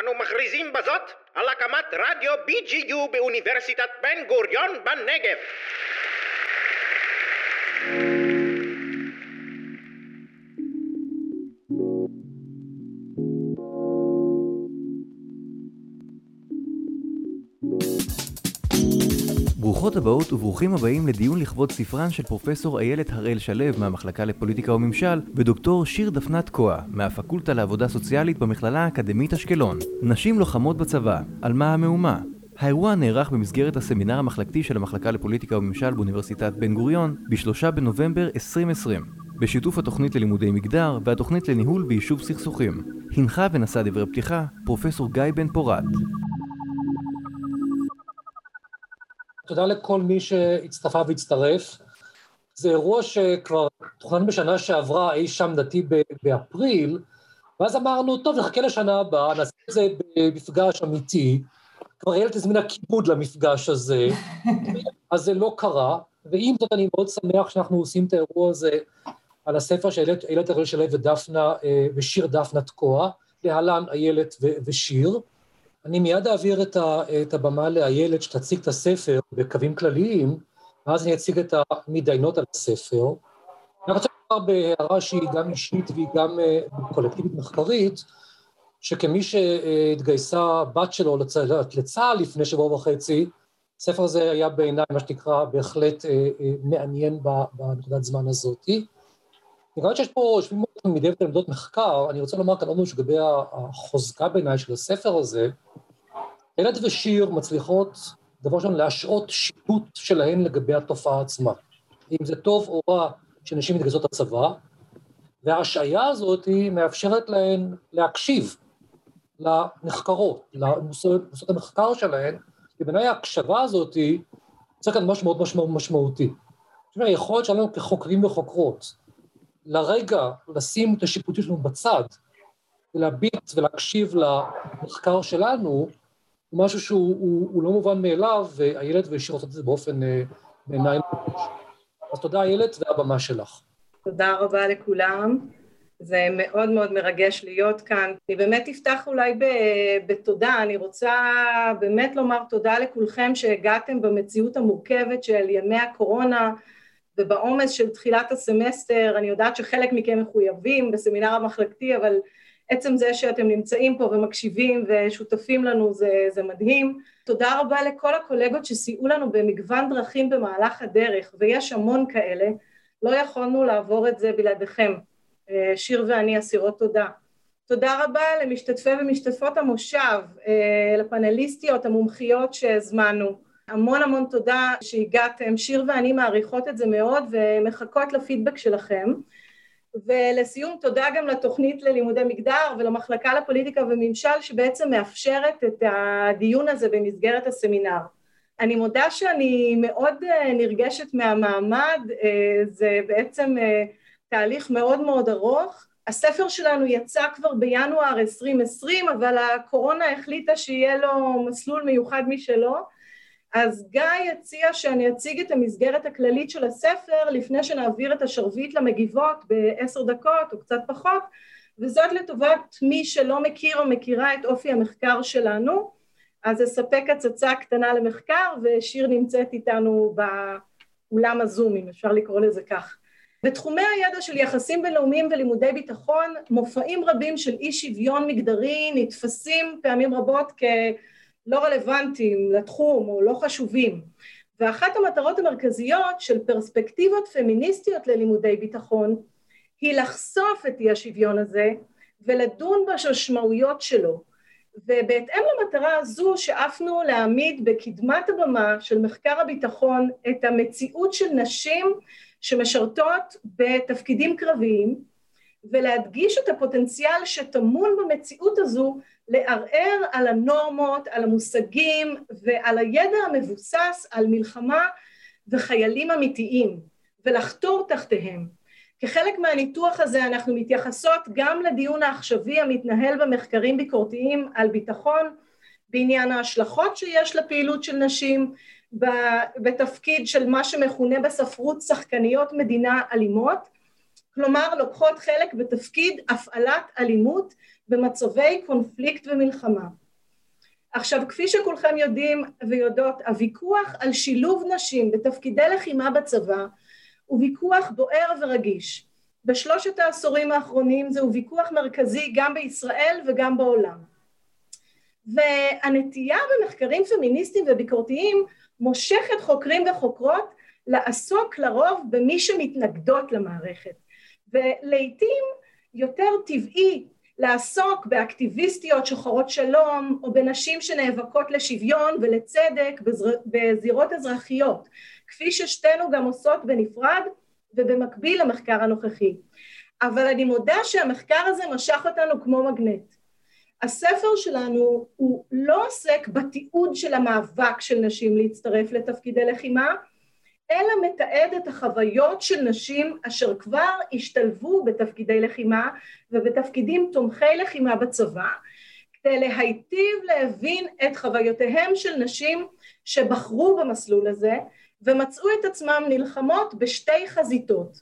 אנו מכריזים בזאת על הקמת רדיו BGU באוניברסיטת בן גוריון בנגב. ברוכות הבאות וברוכים הבאים לדיון לכבוד ספרן של פרופסור איילת הראל שלו מהמחלקה לפוליטיקה וממשל ודוקטור שיר דפנת כהה מהפקולטה לעבודה סוציאלית במכללה האקדמית אשקלון. נשים לוחמות בצבא, על מה המהומה? האירוע נערך במסגרת הסמינר המחלקתי של המחלקה לפוליטיקה וממשל באוניברסיטת בן גוריון בשלושה בנובמבר 2020 בשיתוף התוכנית ללימודי מגדר והתוכנית לניהול ויישוב סכסוכים. הנחה ונשא דברי פתיחה פרופסור גיא בן פורת. תודה לכל מי שהצטרפה והצטרף. זה אירוע שכבר תוכנן בשנה שעברה, אי שם דתי באפריל, ואז אמרנו, טוב, נחכה לשנה הבאה, נעשה את זה במפגש אמיתי. כבר איילת הזמינה כיבוד למפגש הזה, אז זה לא קרה, ועם זאת אני מאוד שמח שאנחנו עושים את האירוע הזה על הספר של איילת הראל שלו ודפנה, ושיר דפנה תקוע, להלן איילת ושיר. אני מיד אעביר את, ה, את הבמה לאיילת שתציג את הספר בקווים כלליים, ואז אני אציג את המתדיינות על הספר. אני רוצה לומר בהערה שהיא גם אישית והיא גם קולקטיבית מחקרית, שכמי שהתגייסה בת שלו לצה"ל לפני שבוע וחצי, הספר הזה היה בעיניי, מה שנקרא, בהחלט מעניין בנקודת זמן הזאתי. מכיוון שיש פה, יושבים פה תלמידי ותלמידות מחקר, אני רוצה לומר כאן עוד משהו לגבי החוזקה בעיניי של הספר הזה. איילת ושיר מצליחות, דבר ראשון, להשעות שיפוט שלהן לגבי התופעה עצמה. אם זה טוב או רע שנשים מתגייסות לצבא, וההשעיה הזאת היא מאפשרת להן להקשיב לנחקרות, למוסדות המחקר שלהן, ובעיניי ההקשבה הזאת צריך כאן משהו מאוד משמע, משמעותי. היכולת שלנו כחוקרים וחוקרות, לרגע לשים את השיפוטים שלנו בצד, ולהביט ולהקשיב למחקר שלנו, הוא משהו שהוא הוא, הוא לא מובן מאליו, ואיילת ושיר עושות את זה באופן בעיניי מפורש. אז תודה איילת, והבמה שלך. תודה רבה לכולם. זה מאוד מאוד מרגש להיות כאן. אני באמת אפתח אולי בתודה, אני רוצה באמת לומר תודה לכולכם שהגעתם במציאות המורכבת של ימי הקורונה ובעומס של תחילת הסמסטר, אני יודעת שחלק מכם מחויבים בסמינר המחלקתי, אבל עצם זה שאתם נמצאים פה ומקשיבים ושותפים לנו זה, זה מדהים. תודה רבה לכל הקולגות שסייעו לנו במגוון דרכים במהלך הדרך, ויש המון כאלה, לא יכולנו לעבור את זה בלעדיכם. שיר ואני אסירות תודה. תודה רבה למשתתפי ומשתתפות המושב, לפאנליסטיות, המומחיות שהזמנו. המון המון תודה שהגעתם, שיר ואני מעריכות את זה מאוד ומחכות לפידבק שלכם. ולסיום, תודה גם לתוכנית ללימודי מגדר ולמחלקה לפוליטיקה וממשל שבעצם מאפשרת את הדיון הזה במסגרת הסמינר. אני מודה שאני מאוד נרגשת מהמעמד, זה בעצם תהליך מאוד מאוד ארוך. הספר שלנו יצא כבר בינואר 2020, אבל הקורונה החליטה שיהיה לו מסלול מיוחד משלו, אז גיא הציע שאני אציג את המסגרת הכללית של הספר לפני שנעביר את השרביט למגיבות בעשר דקות או קצת פחות, וזאת לטובת מי שלא מכיר או מכירה את אופי המחקר שלנו, אז אספק הצצה קטנה למחקר, ושיר נמצאת איתנו באולם הזום, אם אפשר לקרוא לזה כך. בתחומי הידע של יחסים בינלאומיים ולימודי ביטחון, מופעים רבים של אי שוויון מגדרי נתפסים פעמים רבות כ... לא רלוונטיים לתחום או לא חשובים. ואחת המטרות המרכזיות של פרספקטיבות פמיניסטיות ללימודי ביטחון היא לחשוף את אי השוויון הזה ולדון במשמעויות שלו. ובהתאם למטרה הזו שאפנו להעמיד בקדמת הבמה של מחקר הביטחון את המציאות של נשים שמשרתות בתפקידים קרביים ולהדגיש את הפוטנציאל שטמון במציאות הזו לערער על הנורמות, על המושגים ועל הידע המבוסס על מלחמה וחיילים אמיתיים ולחתור תחתיהם. כחלק מהניתוח הזה אנחנו מתייחסות גם לדיון העכשווי המתנהל במחקרים ביקורתיים על ביטחון בעניין ההשלכות שיש לפעילות של נשים בתפקיד של מה שמכונה בספרות שחקניות מדינה אלימות, כלומר לוקחות חלק בתפקיד הפעלת אלימות במצבי קונפליקט ומלחמה. עכשיו, כפי שכולכם יודעים ויודעות, הוויכוח על שילוב נשים בתפקידי לחימה בצבא הוא ויכוח בוער ורגיש. בשלושת העשורים האחרונים זהו ויכוח מרכזי גם בישראל וגם בעולם. והנטייה במחקרים פמיניסטיים וביקורתיים מושכת חוקרים וחוקרות לעסוק לרוב במי שמתנגדות למערכת. ולעיתים יותר טבעי לעסוק באקטיביסטיות שוחרות שלום או בנשים שנאבקות לשוויון ולצדק בזירות אזרחיות, כפי ששתינו גם עושות בנפרד ובמקביל למחקר הנוכחי. אבל אני מודה שהמחקר הזה משך אותנו כמו מגנט. הספר שלנו הוא לא עוסק בתיעוד של המאבק של נשים להצטרף לתפקידי לחימה, אלא מתעד את החוויות של נשים אשר כבר השתלבו בתפקידי לחימה ובתפקידים תומכי לחימה בצבא, כדי להיטיב להבין את חוויותיהם של נשים שבחרו במסלול הזה ומצאו את עצמם נלחמות בשתי חזיתות.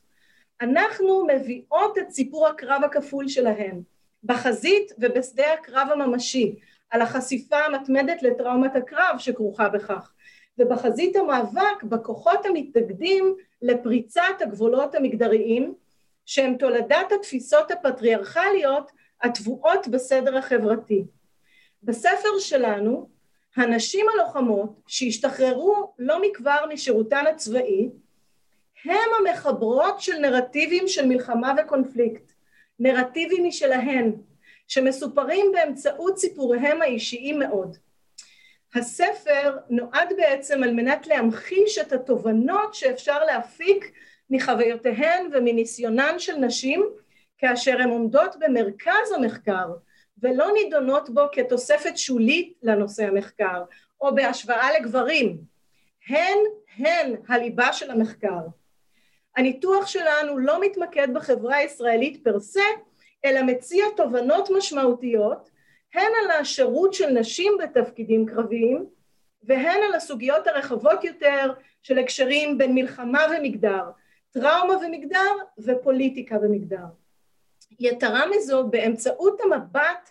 אנחנו מביאות את סיפור הקרב הכפול שלהן, בחזית ובשדה הקרב הממשי, על החשיפה המתמדת לטראומת הקרב שכרוכה בכך, ובחזית המאבק בכוחות המתנגדים לפריצת הגבולות המגדריים, שהם תולדת התפיסות הפטריארכליות הטבועות בסדר החברתי. בספר שלנו, הנשים הלוחמות שהשתחררו לא מכבר משירותן הצבאי, הם המחברות של נרטיבים של מלחמה וקונפליקט. נרטיבים משלהן, שמסופרים באמצעות סיפוריהם האישיים מאוד. הספר נועד בעצם על מנת להמחיש את התובנות שאפשר להפיק מחוויותיהן ומניסיונן של נשים כאשר הן עומדות במרכז המחקר ולא נידונות בו כתוספת שולית לנושא המחקר או בהשוואה לגברים. הן הן הליבה של המחקר. הניתוח שלנו לא מתמקד בחברה הישראלית פר סה, אלא מציע תובנות משמעותיות, הן על השירות של נשים בתפקידים קרביים, והן על הסוגיות הרחבות יותר של הקשרים בין מלחמה ומגדר, טראומה ומגדר ופוליטיקה ומגדר. יתרה מזו, באמצעות המבט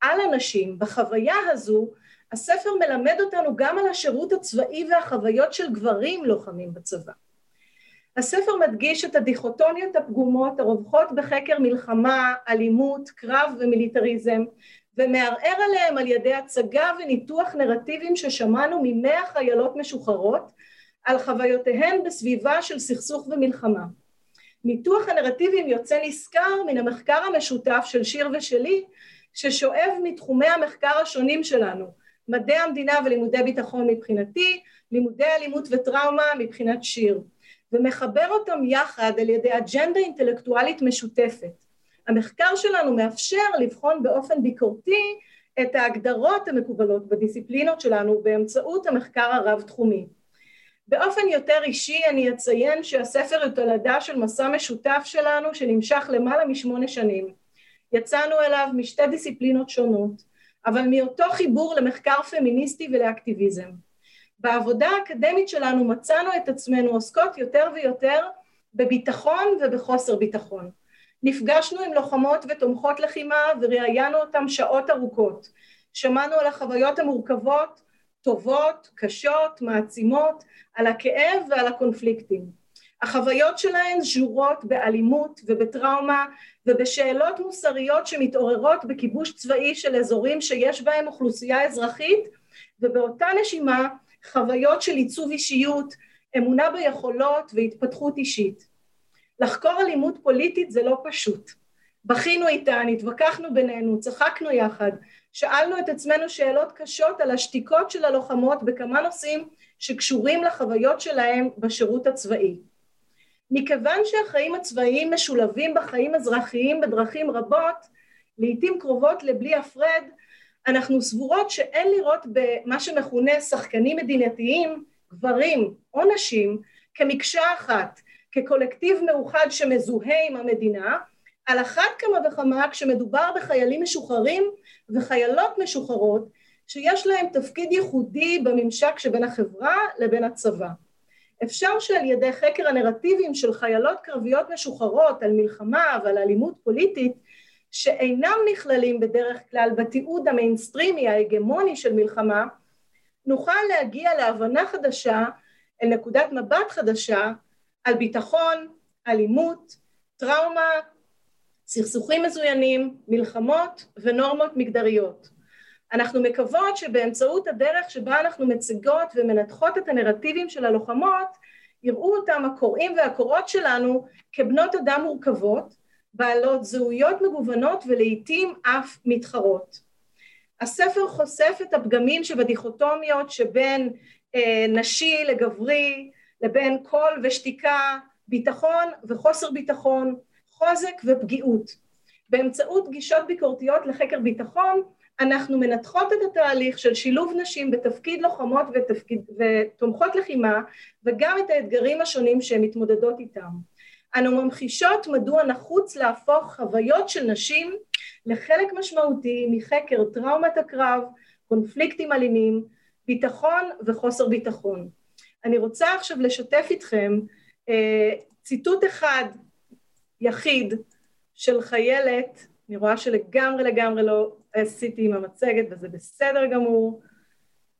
על הנשים, בחוויה הזו, הספר מלמד אותנו גם על השירות הצבאי והחוויות של גברים לוחמים בצבא. הספר מדגיש את הדיכוטומיות הפגומות הרווחות בחקר מלחמה, אלימות, קרב ומיליטריזם, ומערער עליהם על ידי הצגה וניתוח נרטיבים ששמענו ממאה חיילות משוחררות על חוויותיהן בסביבה של סכסוך ומלחמה. ניתוח הנרטיבים יוצא נשכר מן המחקר המשותף של שיר ושלי, ששואב מתחומי המחקר השונים שלנו, מדעי המדינה ולימודי ביטחון מבחינתי, לימודי אלימות וטראומה מבחינת שיר. ומחבר אותם יחד על ידי אג'נדה אינטלקטואלית משותפת. המחקר שלנו מאפשר לבחון באופן ביקורתי את ההגדרות המקובלות בדיסציפלינות שלנו באמצעות המחקר הרב-תחומי. באופן יותר אישי אני אציין שהספר הוא תולדה של מסע משותף שלנו שנמשך למעלה משמונה שנים. יצאנו אליו משתי דיסציפלינות שונות, אבל מאותו חיבור למחקר פמיניסטי ולאקטיביזם. בעבודה האקדמית שלנו מצאנו את עצמנו עוסקות יותר ויותר בביטחון ובחוסר ביטחון. נפגשנו עם לוחמות ותומכות לחימה וראיינו אותם שעות ארוכות. שמענו על החוויות המורכבות, טובות, קשות, מעצימות, על הכאב ועל הקונפליקטים. החוויות שלהן ז'ורות באלימות ובטראומה ובשאלות מוסריות שמתעוררות בכיבוש צבאי של אזורים שיש בהם אוכלוסייה אזרחית ובאותה נשימה חוויות של עיצוב אישיות, אמונה ביכולות והתפתחות אישית. לחקור אלימות פוליטית זה לא פשוט. בכינו איתה, התווכחנו בינינו, צחקנו יחד, שאלנו את עצמנו שאלות קשות על השתיקות של הלוחמות בכמה נושאים שקשורים לחוויות שלהם בשירות הצבאי. מכיוון שהחיים הצבאיים משולבים בחיים אזרחיים בדרכים רבות, לעיתים קרובות לבלי הפרד, אנחנו סבורות שאין לראות במה שמכונה שחקנים מדינתיים, גברים או נשים, כמקשה אחת, כקולקטיב מאוחד שמזוהה עם המדינה, על אחת כמה וכמה כשמדובר בחיילים משוחררים וחיילות משוחררות שיש להם תפקיד ייחודי בממשק שבין החברה לבין הצבא. אפשר שעל ידי חקר הנרטיבים של חיילות קרביות משוחררות על מלחמה ועל אלימות פוליטית שאינם נכללים בדרך כלל בתיעוד המיינסטרימי ההגמוני של מלחמה, נוכל להגיע להבנה חדשה, אל נקודת מבט חדשה, על ביטחון, אלימות, טראומה, סכסוכים מזוינים, מלחמות ונורמות מגדריות. אנחנו מקוות שבאמצעות הדרך שבה אנחנו מציגות ומנתחות את הנרטיבים של הלוחמות, יראו אותם הקוראים והקוראות שלנו כבנות אדם מורכבות, בעלות זהויות מגוונות ולעיתים אף מתחרות. הספר חושף את הפגמים שבדיכוטומיות שבין אה, נשי לגברי, לבין קול ושתיקה, ביטחון וחוסר ביטחון, חוזק ופגיעות. באמצעות גישות ביקורתיות לחקר ביטחון, אנחנו מנתחות את התהליך של שילוב נשים בתפקיד לוחמות ותפקיד, ותומכות לחימה, וגם את האתגרים השונים שהן מתמודדות איתם. אנו ממחישות מדוע נחוץ להפוך חוויות של נשים לחלק משמעותי מחקר טראומת הקרב, קונפליקטים אלימים, ביטחון וחוסר ביטחון. אני רוצה עכשיו לשתף איתכם אה, ציטוט אחד, יחיד, של חיילת, אני רואה שלגמרי לגמרי לא עשיתי עם המצגת וזה בסדר גמור,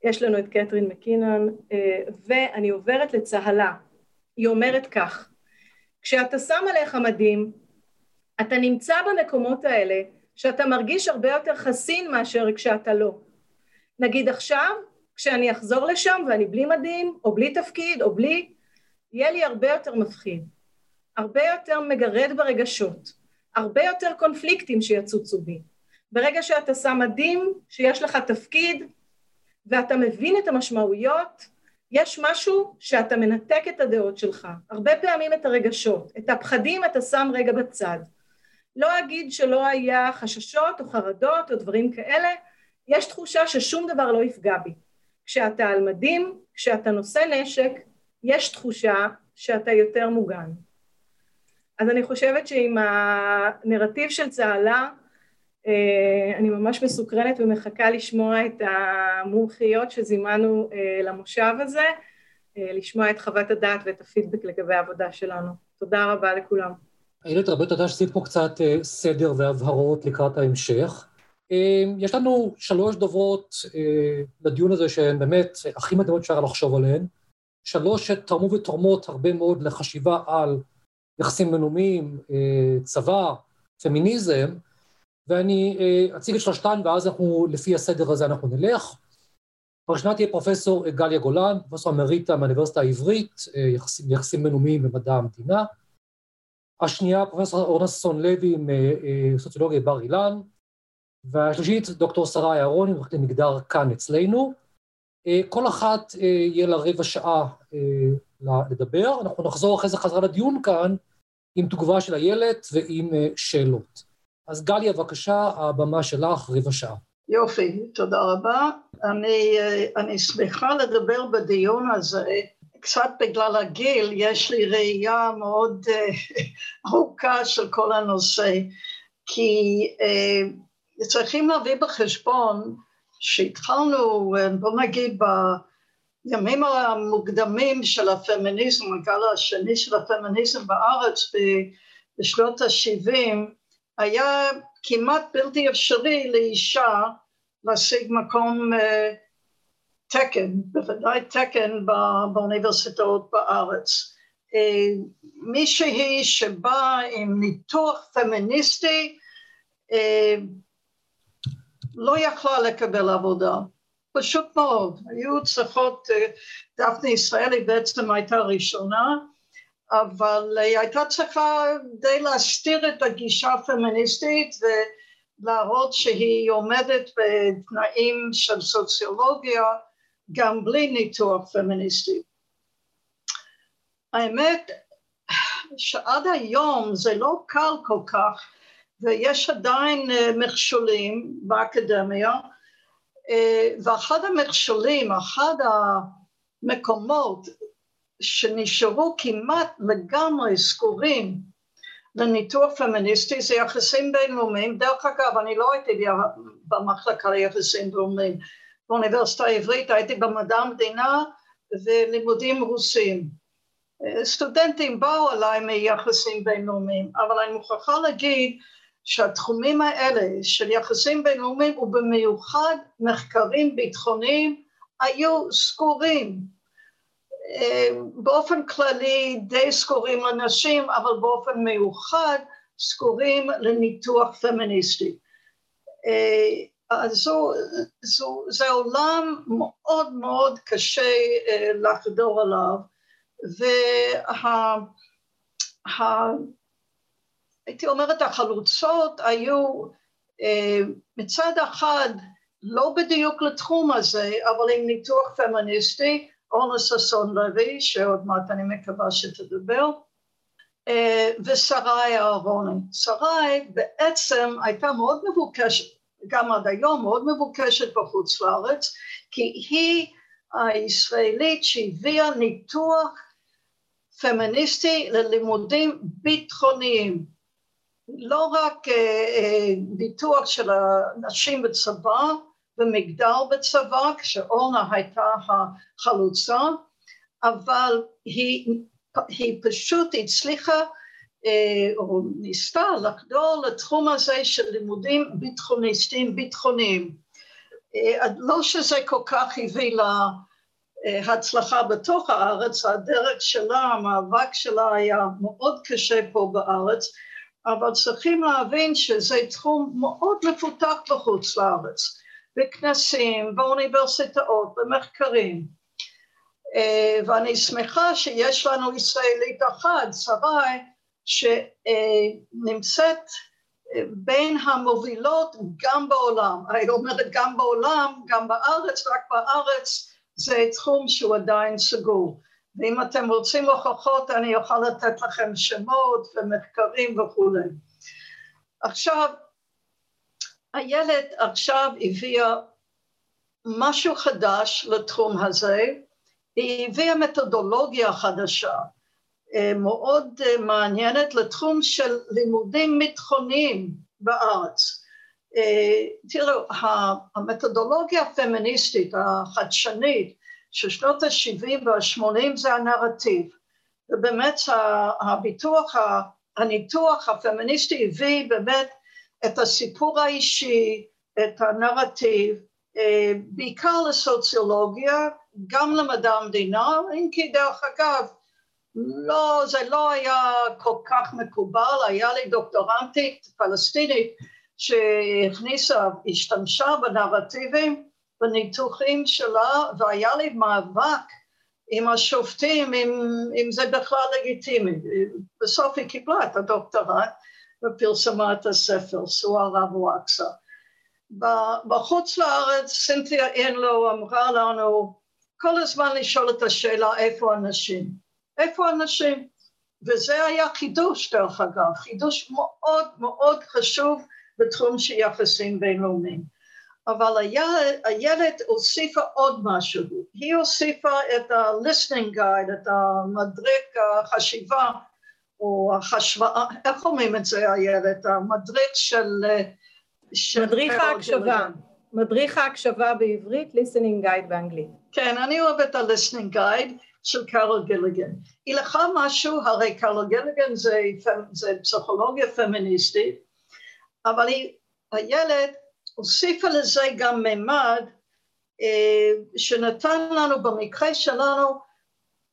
יש לנו את קתרין מקינון, אה, ואני עוברת לצהלה. היא אומרת כך, כשאתה שם עליך מדים, אתה נמצא במקומות האלה שאתה מרגיש הרבה יותר חסין מאשר כשאתה לא. נגיד עכשיו, כשאני אחזור לשם ואני בלי מדים, או בלי תפקיד, או בלי, יהיה לי הרבה יותר מפחיד, הרבה יותר מגרד ברגשות, הרבה יותר קונפליקטים שיצוצו בי. ברגע שאתה שם מדים, שיש לך תפקיד, ואתה מבין את המשמעויות, יש משהו שאתה מנתק את הדעות שלך, הרבה פעמים את הרגשות, את הפחדים אתה שם רגע בצד. לא אגיד שלא היה חששות או חרדות או דברים כאלה, יש תחושה ששום דבר לא יפגע בי. כשאתה על מדים, כשאתה נושא נשק, יש תחושה שאתה יותר מוגן. אז אני חושבת שעם הנרטיב של צהלה, אה, אני ממש מסוקרנת ומחכה לשמוע את המומחיות שזימנו אה, למושב הזה, אה, לשמוע את חוות הדעת ואת הפידבק לגבי העבודה שלנו. תודה רבה לכולם. איילת, הרבה תודה שעשית פה קצת סדר והבהרות לקראת ההמשך. יש לנו שלוש דוברות לדיון הזה שהן באמת הכי מדהימות שאפשר לחשוב עליהן. שלוש שתרמו ותורמות הרבה מאוד לחשיבה על יחסים בינלאומיים, צבא, פמיניזם, ואני אה, אציג את שלושתן, ואז אנחנו, לפי הסדר הזה אנחנו נלך. הראשונה תהיה פרופסור גליה גולן, פרופסור אמריטה מהאוניברסיטה העברית, אה, יחסים, בינלאומיים במדע המדינה. השנייה, פרופסור אורנסון לוי מסוציולוגיה בר אילן. והשלישית, דוקטור שרה אהרוני, ממחלקת מגדר כאן אצלנו. אה, כל אחת יהיה לה רבע שעה לדבר, אנחנו נחזור אחרי זה חזרה לדיון כאן עם תגובה של איילת ועם שאלות. אז גליה, בבקשה, הבמה שלך, רבע שעה. יופי, תודה רבה. אני, אני שמחה לדבר בדיון הזה, קצת בגלל הגיל, יש לי ראייה מאוד ארוכה של כל הנושא, כי צריכים להביא בחשבון שהתחלנו, בוא נגיד, בימים המוקדמים של הפמיניזם, הגל השני של הפמיניזם בארץ בשנות ה-70, היה כמעט בלתי אפשרי לאישה להשיג מקום uh, תקן, בוודאי תקן באוניברסיטאות בארץ. Uh, מישהי שבאה עם ניתוח פמיניסטי לא יכלה לקבל עבודה, פשוט מאוד, היו צריכות, דפני ישראלי בעצם הייתה ראשונה, אבל היא הייתה צריכה די להסתיר את הגישה הפמיניסטית ולהראות שהיא עומדת בתנאים של סוציולוגיה גם בלי ניתוח פמיניסטי. האמת שעד היום זה לא קל כל כך ויש עדיין מכשולים באקדמיה ואחד המכשולים, אחד המקומות שנשארו כמעט לגמרי סגורים לניתוח פמיניסטי זה יחסים בינלאומיים, דרך אגב אני לא הייתי במחלקה ליחסים בינלאומיים, באוניברסיטה העברית הייתי במדע המדינה ולימודים רוסיים. סטודנטים באו אליי מיחסים בינלאומיים, אבל אני מוכרחה להגיד שהתחומים האלה של יחסים בינלאומיים ובמיוחד מחקרים ביטחוניים היו סגורים אה, באופן כללי די סגורים לנשים אבל באופן מיוחד סגורים לניתוח פמיניסטי. אה, אז זו, זו, זה עולם מאוד מאוד קשה אה, לחדור עליו וה... הייתי אומרת החלוצות היו אה, מצד אחד לא בדיוק לתחום הזה, אבל עם ניתוח פמיניסטי, אורנה ששון לוי, שעוד מעט אני מקווה שתדבר, אה, ושרי אהרוני. שרי בעצם הייתה מאוד מבוקשת, גם עד היום מאוד מבוקשת בחוץ לארץ, כי היא הישראלית שהביאה ניתוח פמיניסטי ללימודים ביטחוניים. לא רק ביטוח אה, אה, של הנשים בצבא ומגדר בצבא, כשאורנה הייתה החלוצה, אבל היא, היא פשוט הצליחה אה, או ניסתה לחדור לתחום הזה של לימודים ביטחוניסטיים ביטחוניים. לא שזה כל כך הביא להצלחה בתוך הארץ, הדרך שלה, המאבק שלה היה מאוד קשה פה בארץ, אבל צריכים להבין שזה תחום מאוד מפותח בחוץ לארץ, בכנסים, באוניברסיטאות, במחקרים. אה, ואני שמחה שיש לנו ישראלית אחת, שרי, שנמצאת אה, בין המובילות גם בעולם. אני אומרת גם בעולם, גם בארץ, רק בארץ זה תחום שהוא עדיין סגור. ואם אתם רוצים הוכחות אני אוכל לתת לכם שמות ומחקרים וכולי. עכשיו, איילת עכשיו הביאה משהו חדש לתחום הזה, היא הביאה מתודולוגיה חדשה אה, מאוד אה, מעניינת לתחום של לימודים ביטחוניים בארץ. אה, תראו, המתודולוגיה הפמיניסטית החדשנית ששנות ה-70 וה-80 זה הנרטיב, ובאמת הביטוח, הניתוח הפמיניסטי הביא באמת את הסיפור האישי, את הנרטיב, אה, בעיקר לסוציולוגיה, גם למדע המדינה, אם כי דרך אגב, לא, זה לא היה כל כך מקובל, היה לי דוקטורנטית פלסטינית שהכניסה, השתמשה בנרטיבים בניתוחים שלה, והיה לי מאבק עם השופטים, אם, אם זה בכלל לגיטימי. בסוף היא קיבלה את הדוקטורט ופרסמה את הספר, סוהר אבו אקסה. בחוץ לארץ סינתיה אינלו אמרה לנו כל הזמן לשאול את השאלה איפה הנשים? איפה הנשים? וזה היה חידוש דרך אגב, חידוש מאוד מאוד חשוב בתחום של יחסים בינלאומיים. אבל הילד הוסיפה עוד משהו, היא הוסיפה את ה-listening guide, את המדריק החשיבה או החשבה, איך אומרים את זה הילד, המדריק של... של מדריך ההקשבה, מדריך ההקשבה בעברית, listening guide באנגלית. כן, אני אוהבת את ה-listening guide של קרול גיליגן. היא לקחה משהו, הרי קרול גיליגן זה, זה פסיכולוגיה פמיניסטית, אבל היא, הילד הוסיפה לזה גם ממד אה, שנתן לנו במקרה שלנו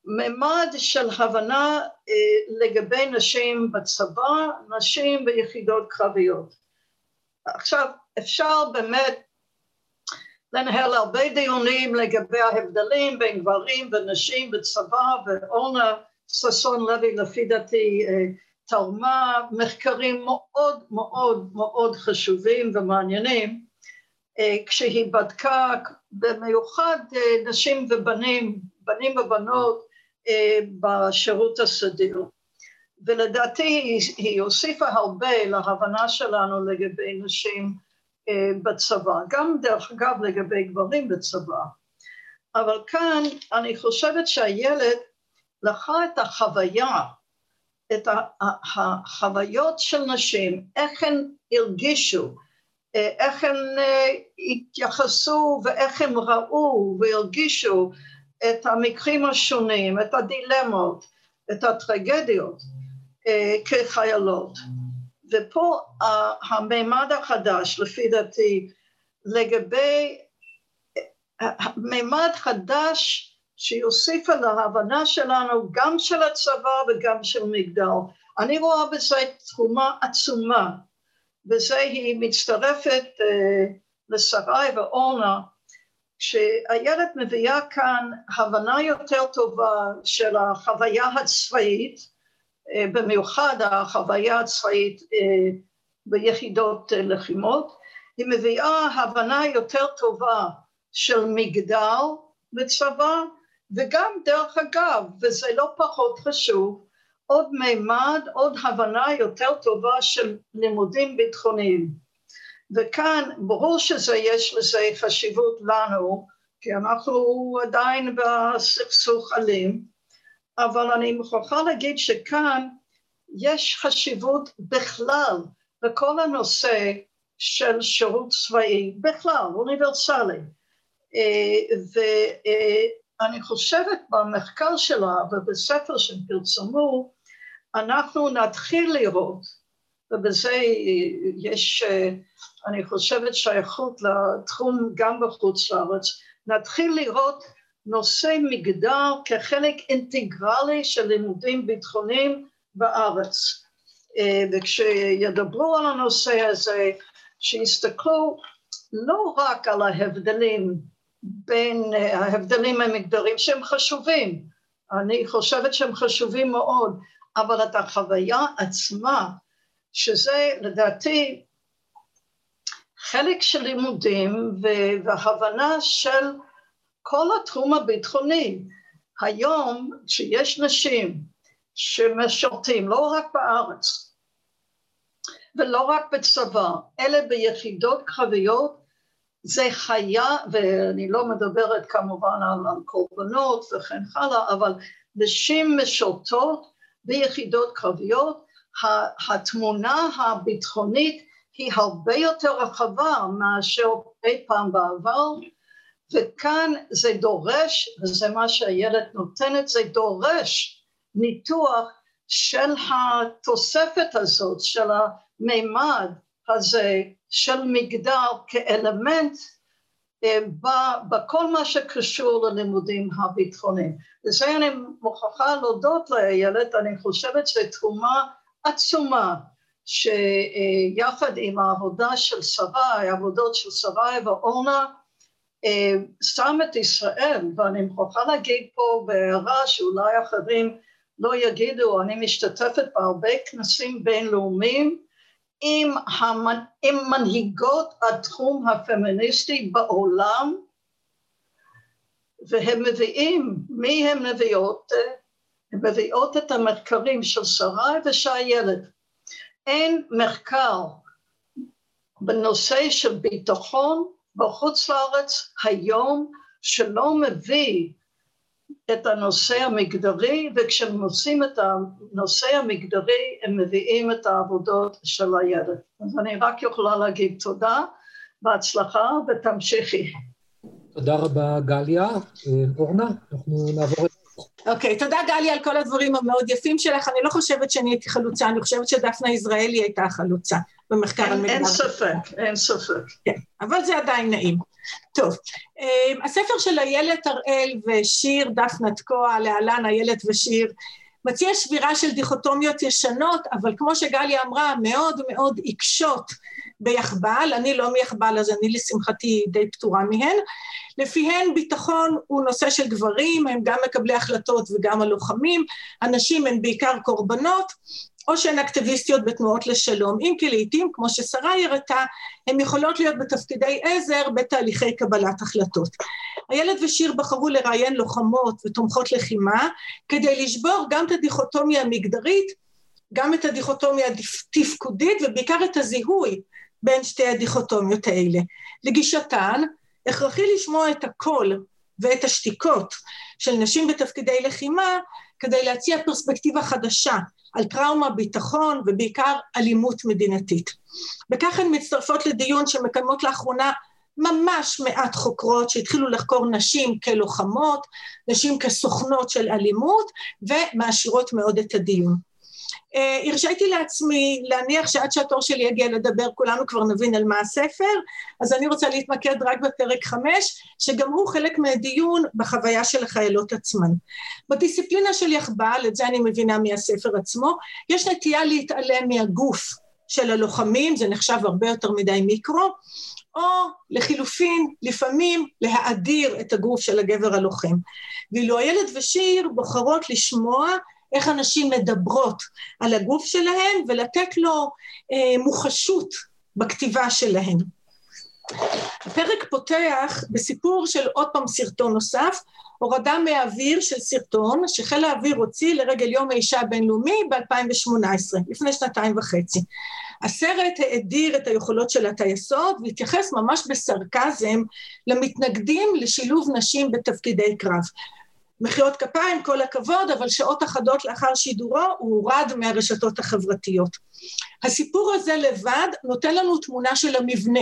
ממד של הבנה אה, לגבי נשים בצבא, נשים ביחידות קרביות. עכשיו אפשר באמת לנהל הרבה דיונים לגבי ההבדלים בין גברים ונשים בצבא ואורנה ששון לוי לפי דעתי אה, תרמה מחקרים מאוד מאוד מאוד חשובים ומעניינים אה, כשהיא בדקה במיוחד אה, נשים ובנים, בנים ובנות אה, בשירות הסדיר. ולדעתי היא הוסיפה הרבה להבנה שלנו לגבי נשים בצבא, גם דרך אגב לגבי גברים בצבא. אבל כאן אני חושבת שהילד לקחה את החוויה את החוויות של נשים, איך הן הרגישו, איך הן אה, התייחסו ואיך הן ראו והרגישו את המקרים השונים, את הדילמות, את הטרגדיות אה, כחיילות. ופה המימד החדש, לפי דעתי, לגבי מימד חדש שיוסיף על ההבנה שלנו גם של הצבא וגם של מגדל. אני רואה בזה תחומה עצומה, וזה היא מצטרפת uh, לשרי ואורנה, שאיילת מביאה כאן הבנה יותר טובה של החוויה הצבאית, uh, במיוחד החוויה הצבאית uh, ביחידות לחימות, היא מביאה הבנה יותר טובה של מגדר בצבא, וגם דרך אגב, וזה לא פחות חשוב, עוד מימד, עוד הבנה יותר טובה של לימודים ביטחוניים. וכאן ברור שזה יש לזה חשיבות לנו, כי אנחנו עדיין בסכסוך אלים, אבל אני מוכרחה להגיד שכאן יש חשיבות בכלל לכל הנושא של שירות צבאי, בכלל, אוניברסלי. ואני חושבת במחקר שלה ובספר שהם פרסמו, אנחנו נתחיל לראות, ובזה יש, אני חושבת, שייכות לתחום גם בחוץ לארץ, נתחיל לראות נושא מגדר כחלק אינטגרלי של לימודים ביטחוניים בארץ. אה, וכשידברו על הנושא הזה, שיסתכלו לא רק על ההבדלים בין אה, ההבדלים המגדריים שהם חשובים, אני חושבת שהם חשובים מאוד, אבל את החוויה עצמה, שזה לדעתי חלק של לימודים והבנה של כל התחום הביטחוני. היום כשיש נשים שמשרתים לא רק בארץ ולא רק בצבא, אלא ביחידות קרביות, זה חיה, ואני לא מדברת כמובן על, על קורבנות וכן הלאה, אבל נשים משרתות ביחידות קרביות, התמונה הביטחונית היא הרבה יותר רחבה מאשר אי פעם בעבר, וכאן זה דורש, וזה מה שהילד נותנת, זה דורש ניתוח של התוספת הזאת, של המימד הזה של מגדר כאלמנט אה, בכל מה שקשור ללימודים הביטחוניים. וזה אני מוכרחה להודות לילד, אני חושבת שזו תרומה עצומה שיחד עם העבודה של שרי, העבודות של שרי ואורנה, אה, שם את ישראל, ואני מוכרחה להגיד פה בהערה שאולי אחרים לא יגידו, אני משתתפת בהרבה כנסים בינלאומיים עם, המנ... עם מנהיגות התחום הפמיניסטי בעולם, והם מביאים, מי הם מביאות? הן מביאות את המחקרים של שרי ושל הילד. אין מחקר בנושא של ביטחון בחוץ לארץ היום שלא מביא את הנושא המגדרי, וכשהם עושים את הנושא המגדרי הם מביאים את העבודות של הילד. אז אני רק יכולה להגיד תודה, בהצלחה ותמשיכי. תודה רבה גליה. אורנה, אנחנו נעבור את... אוקיי, okay, תודה גליה על כל הדברים המאוד יפים שלך. אני לא חושבת שאני הייתי חלוצה, אני חושבת שדפנה יזרעאלי הייתה חלוצה במחקר על מגדר. אין ספק, אין ספק. כן, אבל זה עדיין נעים. טוב, אמ, הספר של איילת הראל ושיר דפנה תקוע, להלן איילת ושיר, מציע שבירה של דיכוטומיות ישנות, אבל כמו שגליה אמרה, מאוד מאוד עיקשות ביחב"ל, אני לא מיחב"ל אז אני לשמחתי די פטורה מהן, לפיהן ביטחון הוא נושא של גברים, הם גם מקבלי החלטות וגם הלוחמים, הנשים הן בעיקר קורבנות, או שהן אקטיביסטיות בתנועות לשלום, אם כי לעיתים, כמו ששרה הראתה, הן יכולות להיות בתפקידי עזר בתהליכי קבלת החלטות. הילד ושיר בחרו לראיין לוחמות ותומכות לחימה, כדי לשבור גם את הדיכוטומיה המגדרית, גם את הדיכוטומיה התפקודית, ובעיקר את הזיהוי בין שתי הדיכוטומיות האלה. לגישתן, הכרחי לשמוע את הקול ואת השתיקות של נשים בתפקידי לחימה, כדי להציע פרספקטיבה חדשה על טראומה, ביטחון ובעיקר אלימות מדינתית. וכך הן מצטרפות לדיון שמקיימות לאחרונה ממש מעט חוקרות שהתחילו לחקור נשים כלוחמות, נשים כסוכנות של אלימות, ומעשירות מאוד את הדיון. אה, הרשיתי לעצמי להניח שעד שהתור שלי יגיע לדבר כולנו כבר נבין על מה הספר, אז אני רוצה להתמקד רק בפרק חמש, שגם הוא חלק מהדיון בחוויה של החיילות עצמן. בדיסציפלינה של יחב"ל, את זה אני מבינה מהספר עצמו, יש נטייה להתעלם מהגוף של הלוחמים, זה נחשב הרבה יותר מדי מיקרו, או לחילופין, לפעמים להאדיר את הגוף של הגבר הלוחם. ואילו הילד ושיר בוחרות לשמוע איך הנשים מדברות על הגוף שלהן ולתת לו אה, מוחשות בכתיבה שלהן. הפרק פותח בסיפור של עוד פעם סרטון נוסף, הורדה מהאוויר של סרטון שחיל האוויר הוציא לרגל יום האישה הבינלאומי ב-2018, לפני שנתיים וחצי. הסרט האדיר את היכולות של הטייסות והתייחס ממש בסרקזם למתנגדים לשילוב נשים בתפקידי קרב. מחיאות כפיים, כל הכבוד, אבל שעות אחדות לאחר שידורו הוא הורד מהרשתות החברתיות. הסיפור הזה לבד נותן לנו תמונה של המבנה,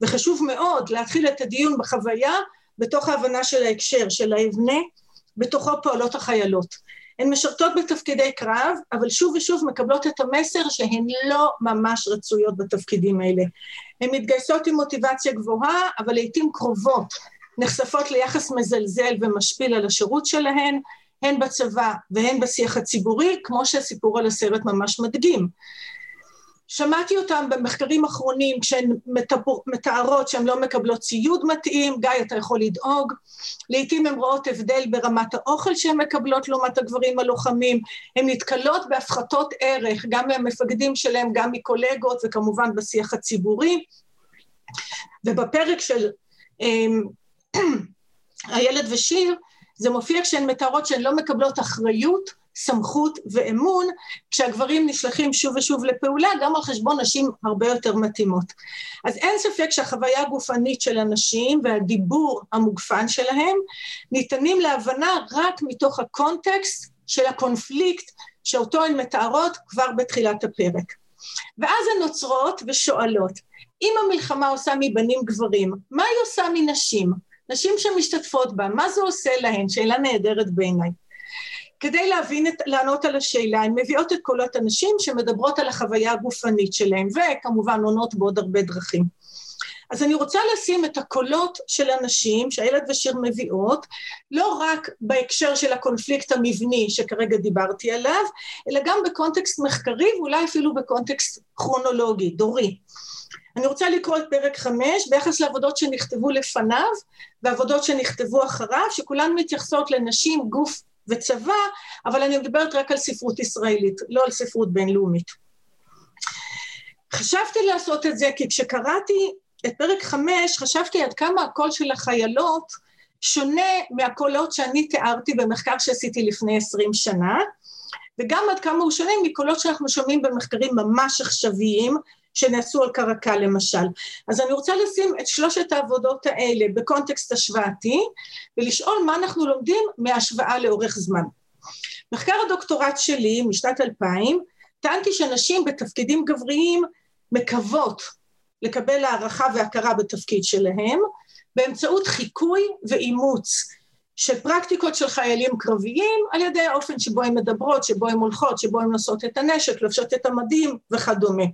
וחשוב מאוד להתחיל את הדיון בחוויה בתוך ההבנה של ההקשר, של המבנה, בתוכו פועלות החיילות. הן משרתות בתפקידי קרב, אבל שוב ושוב מקבלות את המסר שהן לא ממש רצויות בתפקידים האלה. הן מתגייסות עם מוטיבציה גבוהה, אבל לעיתים קרובות נחשפות ליחס מזלזל ומשפיל על השירות שלהן, הן בצבא והן בשיח הציבורי, כמו שהסיפור על הסרט ממש מדגים. שמעתי אותם במחקרים אחרונים כשהן מתארות שהן לא מקבלות ציוד מתאים, גיא אתה יכול לדאוג, לעתים הן רואות הבדל ברמת האוכל שהן מקבלות לעומת הגברים הלוחמים, הן נתקלות בהפחתות ערך גם מהמפקדים שלהם, גם מקולגות וכמובן בשיח הציבורי. ובפרק של הילד ושיר, זה מופיע כשהן מתארות שהן לא מקבלות אחריות סמכות ואמון, כשהגברים נשלחים שוב ושוב לפעולה, גם על חשבון נשים הרבה יותר מתאימות. אז אין ספק שהחוויה הגופנית של הנשים והדיבור המוגפן שלהם ניתנים להבנה רק מתוך הקונטקסט של הקונפליקט שאותו הן מתארות כבר בתחילת הפרק. ואז הן נוצרות ושואלות, אם המלחמה עושה מבנים גברים, מה היא עושה מנשים? נשים שמשתתפות בה, מה זה עושה להן? שאלה נהדרת בעיניי. כדי להבין, את, לענות על השאלה, הן מביאות את קולות הנשים שמדברות על החוויה הגופנית שלהן, וכמובן עונות בעוד הרבה דרכים. אז אני רוצה לשים את הקולות של הנשים שהילד ושיר מביאות, לא רק בהקשר של הקונפליקט המבני שכרגע דיברתי עליו, אלא גם בקונטקסט מחקרי ואולי אפילו בקונטקסט כרונולוגי, דורי. אני רוצה לקרוא את פרק חמש ביחס לעבודות שנכתבו לפניו ועבודות שנכתבו אחריו, שכולן מתייחסות לנשים, גוף וצבא, אבל אני מדברת רק על ספרות ישראלית, לא על ספרות בינלאומית. חשבתי לעשות את זה כי כשקראתי את פרק חמש, חשבתי עד כמה הקול של החיילות שונה מהקולות שאני תיארתי במחקר שעשיתי לפני עשרים שנה, וגם עד כמה הוא שונה מקולות שאנחנו שומעים במחקרים ממש עכשוויים, שנעשו על קרקל למשל. אז אני רוצה לשים את שלושת העבודות האלה בקונטקסט השוואתי, ולשאול מה אנחנו לומדים מהשוואה לאורך זמן. מחקר הדוקטורט שלי משנת 2000, טענתי שנשים בתפקידים גבריים מקוות לקבל הערכה והכרה בתפקיד שלהם, באמצעות חיקוי ואימוץ של פרקטיקות של חיילים קרביים על ידי האופן שבו הן מדברות, שבו הן הולכות, שבו הן נושאות את הנשק, לובשות את המדים וכדומה.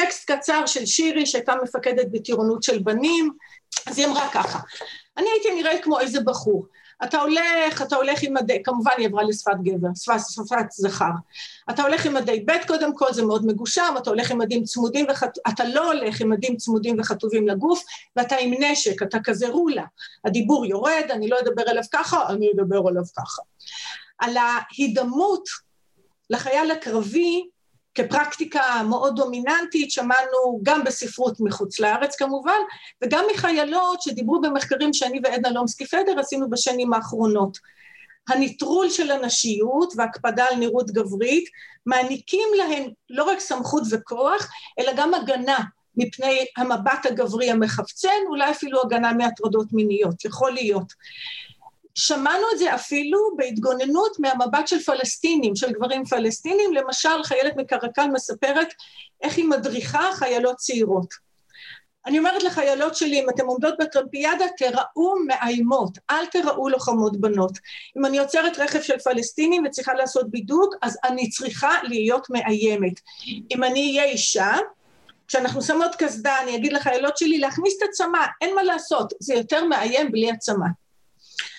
טקסט קצר של שירי שהייתה מפקדת בטירונות של בנים, אז היא אמרה ככה, אני הייתי נראית כמו איזה בחור, אתה הולך, אתה הולך עם מדי, כמובן היא עברה לשפת גבר, שפת, שפת זכר. אתה הולך עם מדי ב' קודם כל, זה מאוד מגושם, אתה הולך עם מדים צמודים, וחט... אתה לא הולך עם מדים צמודים וכתובים לגוף, ואתה עם נשק, אתה כזה רולה. הדיבור יורד, אני לא אדבר עליו ככה, אני אדבר עליו ככה. על ההידמות לחייל הקרבי, כפרקטיקה מאוד דומיננטית, שמענו גם בספרות מחוץ לארץ כמובן, וגם מחיילות שדיברו במחקרים שאני ועדנה לומסקי פדר עשינו בשנים האחרונות. הנטרול של הנשיות והקפדה על נראות גברית מעניקים להן לא רק סמכות וכוח, אלא גם הגנה מפני המבט הגברי המחפצן, אולי אפילו הגנה מהטרדות מיניות, יכול להיות. שמענו את זה אפילו בהתגוננות מהמבט של פלסטינים, של גברים פלסטינים, למשל חיילת מקרקל מספרת איך היא מדריכה חיילות צעירות. אני אומרת לחיילות שלי, אם אתן עומדות בטרמפיאדה, תראו מאיימות, אל תראו לוחמות בנות. אם אני עוצרת רכב של פלסטינים וצריכה לעשות בידוק, אז אני צריכה להיות מאיימת. אם אני אהיה אישה, כשאנחנו שמות קסדה, אני אגיד לחיילות שלי להכניס את הצמא, אין מה לעשות, זה יותר מאיים בלי הצמא.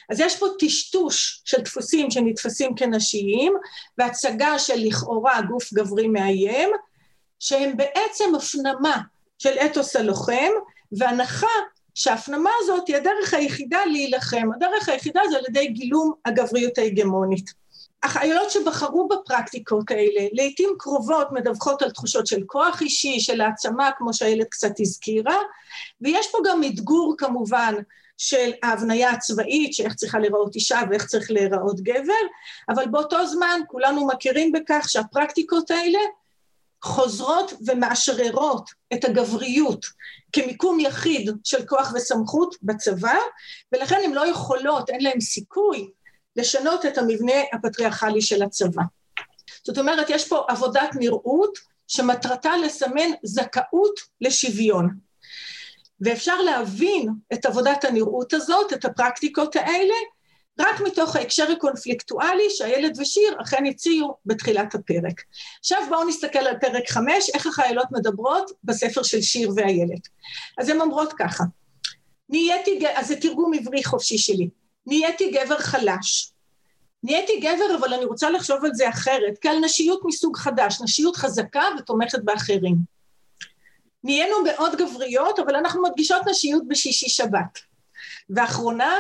אז יש פה טשטוש של דפוסים שנתפסים כנשיים, והצגה של לכאורה גוף גברי מאיים, שהם בעצם הפנמה של אתוס הלוחם, והנחה שההפנמה הזאת היא הדרך היחידה להילחם. הדרך היחידה זה על ידי גילום הגבריות ההגמונית. החיילות שבחרו בפרקטיקות האלה, לעיתים קרובות מדווחות על תחושות של כוח אישי, של העצמה, כמו שהילד קצת הזכירה, ויש פה גם אתגור כמובן של ההבניה הצבאית, שאיך צריכה להיראות אישה ואיך צריך להיראות גבר, אבל באותו זמן כולנו מכירים בכך שהפרקטיקות האלה חוזרות ומאשררות את הגבריות כמיקום יחיד של כוח וסמכות בצבא, ולכן הן לא יכולות, אין להן סיכוי לשנות את המבנה הפטריארכלי של הצבא. זאת אומרת, יש פה עבודת נראות שמטרתה לסמן זכאות לשוויון. ואפשר להבין את עבודת הנראות הזאת, את הפרקטיקות האלה, רק מתוך ההקשר הקונפליקטואלי שהילד ושיר אכן הציעו בתחילת הפרק. עכשיו בואו נסתכל על פרק חמש, איך החיילות מדברות בספר של שיר והילד. אז הן אומרות ככה, נהייתי, אז זה תרגום עברי חופשי שלי, נהייתי גבר חלש. נהייתי גבר, אבל אני רוצה לחשוב על זה אחרת, כעל נשיות מסוג חדש, נשיות חזקה ותומכת באחרים. נהיינו מאוד גבריות, אבל אנחנו מדגישות נשיות בשישי שבת. ואחרונה,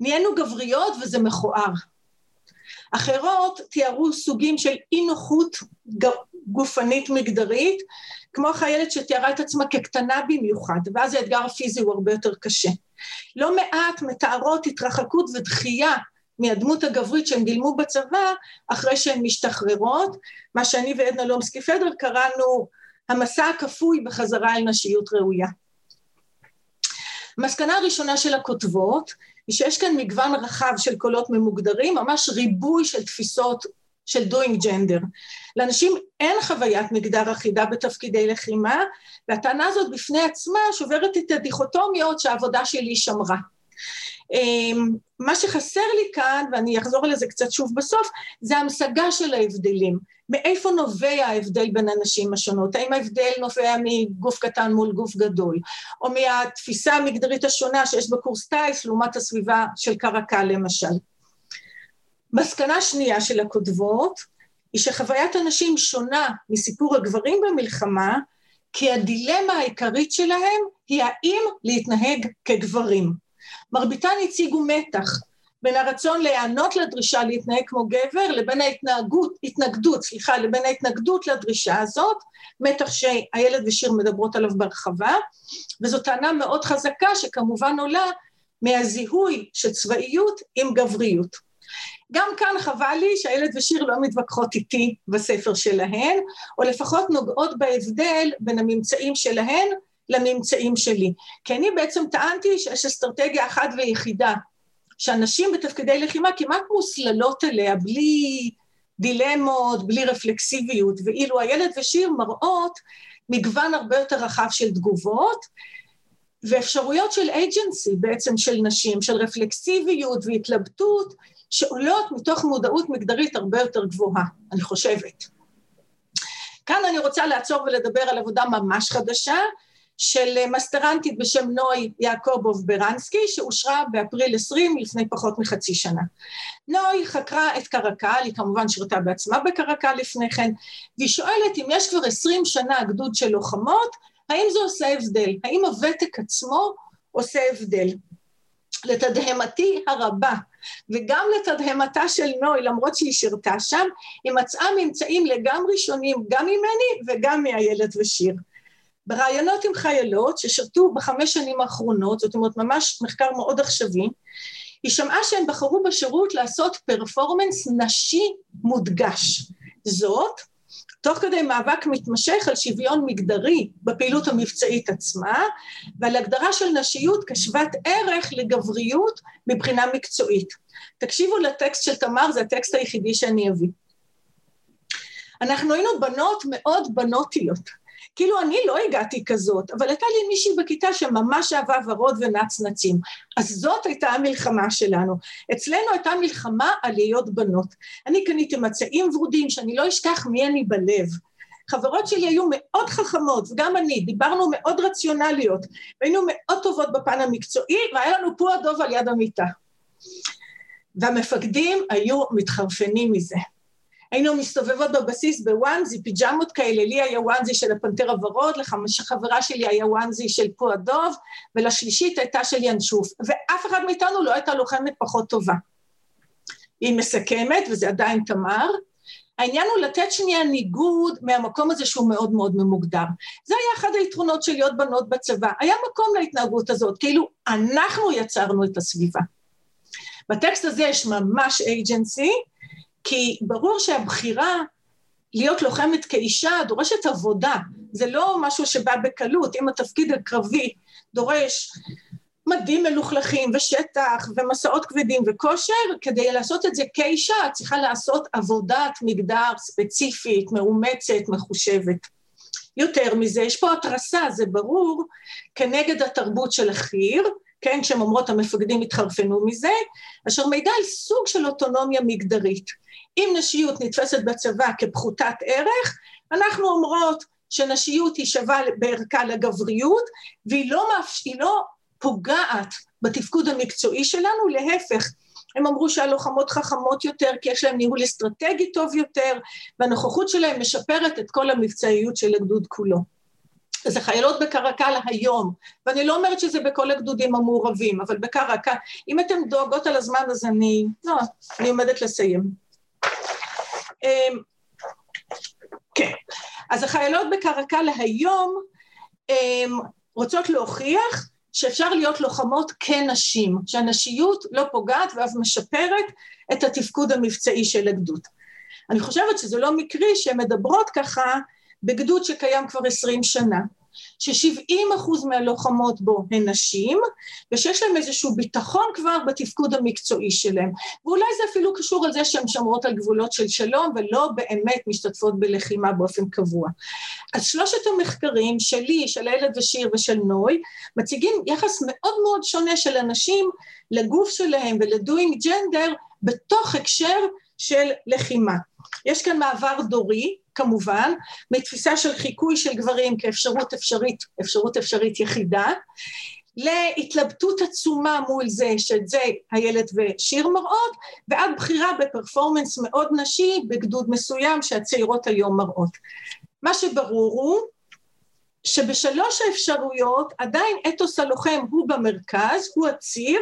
נהיינו גבריות וזה מכוער. אחרות תיארו סוגים של אי נוחות גופנית מגדרית, כמו החיילת שתיארה את עצמה כקטנה במיוחד, ואז האתגר הפיזי הוא הרבה יותר קשה. לא מעט מתארות התרחקות ודחייה מהדמות הגברית שהן גילמו בצבא אחרי שהן משתחררות, מה שאני ועדנה לומסקי פדר קראנו המסע הכפוי בחזרה אל נשיות ראויה. המסקנה הראשונה של הכותבות היא שיש כאן מגוון רחב של קולות ממוגדרים, ממש ריבוי של תפיסות של doing gender. לאנשים אין חוויית מגדר אחידה בתפקידי לחימה, והטענה הזאת בפני עצמה שוברת את הדיכוטומיות שהעבודה שלי שמרה. אמ, מה שחסר לי כאן, ואני אחזור על זה קצת שוב בסוף, זה המשגה של ההבדלים. מאיפה נובע ההבדל בין הנשים השונות? האם ההבדל נובע מגוף קטן מול גוף גדול? או מהתפיסה המגדרית השונה שיש בקורס טיס לעומת הסביבה של קרקל למשל? מסקנה שנייה של הכותבות היא שחוויית הנשים שונה מסיפור הגברים במלחמה, כי הדילמה העיקרית שלהם היא האם להתנהג כגברים. מרביתן הציגו מתח בין הרצון להיענות לדרישה להתנהג כמו גבר לבין ההתנהגות, התנגדות, סליחה, לבין ההתנגדות לדרישה הזאת, מתח שהילד ושיר מדברות עליו בהרחבה, וזו טענה מאוד חזקה שכמובן עולה מהזיהוי של צבאיות עם גבריות. גם כאן חבל לי שהילד ושיר לא מתווכחות איתי בספר שלהן, או לפחות נוגעות בהבדל בין הממצאים שלהן לממצאים שלי. כי אני בעצם טענתי שיש אסטרטגיה אחת ויחידה, שאנשים בתפקידי לחימה כמעט מוסללות אליה, בלי דילמות, בלי רפלקסיביות, ואילו הילד ושיר מראות מגוון הרבה יותר רחב של תגובות, ואפשרויות של אייג'נסי בעצם של נשים, של רפלקסיביות והתלבטות, שעולות מתוך מודעות מגדרית הרבה יותר גבוהה, אני חושבת. כאן אני רוצה לעצור ולדבר על עבודה ממש חדשה, של מסטרנטית בשם נוי יעקובוב ברנסקי, שאושרה באפריל 20 לפני פחות מחצי שנה. נוי חקרה את קרקל, היא כמובן שירתה בעצמה בקרקל לפני כן, והיא שואלת אם יש כבר 20 שנה גדוד של לוחמות, האם זה עושה הבדל? האם הוותק עצמו עושה הבדל? לתדהמתי הרבה, וגם לתדהמתה של נוי, למרות שהיא שירתה שם, היא מצאה ממצאים לגמרי שונים, גם ממני וגם מאיילת ושיר. בראיונות עם חיילות ששירתו בחמש שנים האחרונות, זאת אומרת ממש מחקר מאוד עכשווי, היא שמעה שהן בחרו בשירות לעשות פרפורמנס נשי מודגש. זאת, תוך כדי מאבק מתמשך על שוויון מגדרי בפעילות המבצעית עצמה, ועל הגדרה של נשיות כשוות ערך לגבריות מבחינה מקצועית. תקשיבו לטקסט של תמר, זה הטקסט היחידי שאני אביא. אנחנו היינו בנות מאוד בנותיות. כאילו אני לא הגעתי כזאת, אבל הייתה לי מישהי בכיתה שממש אהבה ורוד ונצנצים. אז זאת הייתה המלחמה שלנו. אצלנו הייתה מלחמה על להיות בנות. אני קניתי מצעים ורודים שאני לא אשכח מי אני בלב. חברות שלי היו מאוד חכמות, וגם אני, דיברנו מאוד רציונליות, והיינו מאוד טובות בפן המקצועי, והיה לנו פוע דוב על יד המיטה. והמפקדים היו מתחרפנים מזה. היינו מסתובבות בבסיס בוואנזי, פיג'מות כאלה, לי היה וואנזי של הפנתר הוורוד, לחברה שלי היה וואנזי של פוע דוב, ולשלישית הייתה של ינשוף, ואף אחד מאיתנו לא הייתה לוחמת פחות טובה. היא מסכמת, וזה עדיין תמר, העניין הוא לתת שנייה ניגוד מהמקום הזה שהוא מאוד מאוד ממוגדר. זה היה אחד היתרונות של להיות בנות בצבא, היה מקום להתנהגות הזאת, כאילו אנחנו יצרנו את הסביבה. בטקסט הזה יש ממש אייג'נסי, כי ברור שהבחירה להיות לוחמת כאישה דורשת עבודה, זה לא משהו שבא בקלות, אם התפקיד הקרבי דורש מדים מלוכלכים ושטח ומסעות כבדים וכושר, כדי לעשות את זה כאישה את צריכה לעשות עבודת מגדר ספציפית, מאומצת, מחושבת. יותר מזה, יש פה התרסה, זה ברור, כנגד התרבות של החי"ר, כן, שהן אומרות המפקדים התחרפנו מזה, אשר מעידה על סוג של אוטונומיה מגדרית. אם נשיות נתפסת בצבא כפחותת ערך, אנחנו אומרות שנשיות היא שווה בערכה לגבריות, והיא לא, מאפ... לא פוגעת בתפקוד המקצועי שלנו, להפך, הם אמרו שהלוחמות חכמות יותר כי יש להן ניהול אסטרטגי טוב יותר, והנוכחות שלהן משפרת את כל המבצעיות של הגדוד כולו. אז החיילות בקרקל היום, ואני לא אומרת שזה בכל הגדודים המעורבים, אבל בקרקל, אם אתן דואגות על הזמן אז אני, לא, אני עומדת לסיים. אמ, כן, אז החיילות בקרקל היום אמ, רוצות להוכיח שאפשר להיות לוחמות כנשים, שהנשיות לא פוגעת ואף משפרת את התפקוד המבצעי של הגדוד. אני חושבת שזה לא מקרי שהן מדברות ככה בגדוד שקיים כבר עשרים שנה. ש-70 אחוז מהלוחמות בו הן נשים, ושיש להם איזשהו ביטחון כבר בתפקוד המקצועי שלהם. ואולי זה אפילו קשור על זה שהן שומרות על גבולות של שלום ולא באמת משתתפות בלחימה באופן קבוע. אז שלושת המחקרים שלי, של איילת ושיר ושל נוי, מציגים יחס מאוד מאוד שונה של אנשים לגוף שלהם ולדוינג ג'נדר בתוך הקשר של לחימה. יש כאן מעבר דורי, כמובן, מתפיסה של חיקוי של גברים כאפשרות אפשרית, אפשרות אפשרית יחידה, להתלבטות עצומה מול זה, שאת זה איילת ושיר מראות, ועד בחירה בפרפורמנס מאוד נשי בגדוד מסוים שהצעירות היום מראות. מה שברור הוא שבשלוש האפשרויות עדיין אתוס הלוחם הוא במרכז, הוא הציר,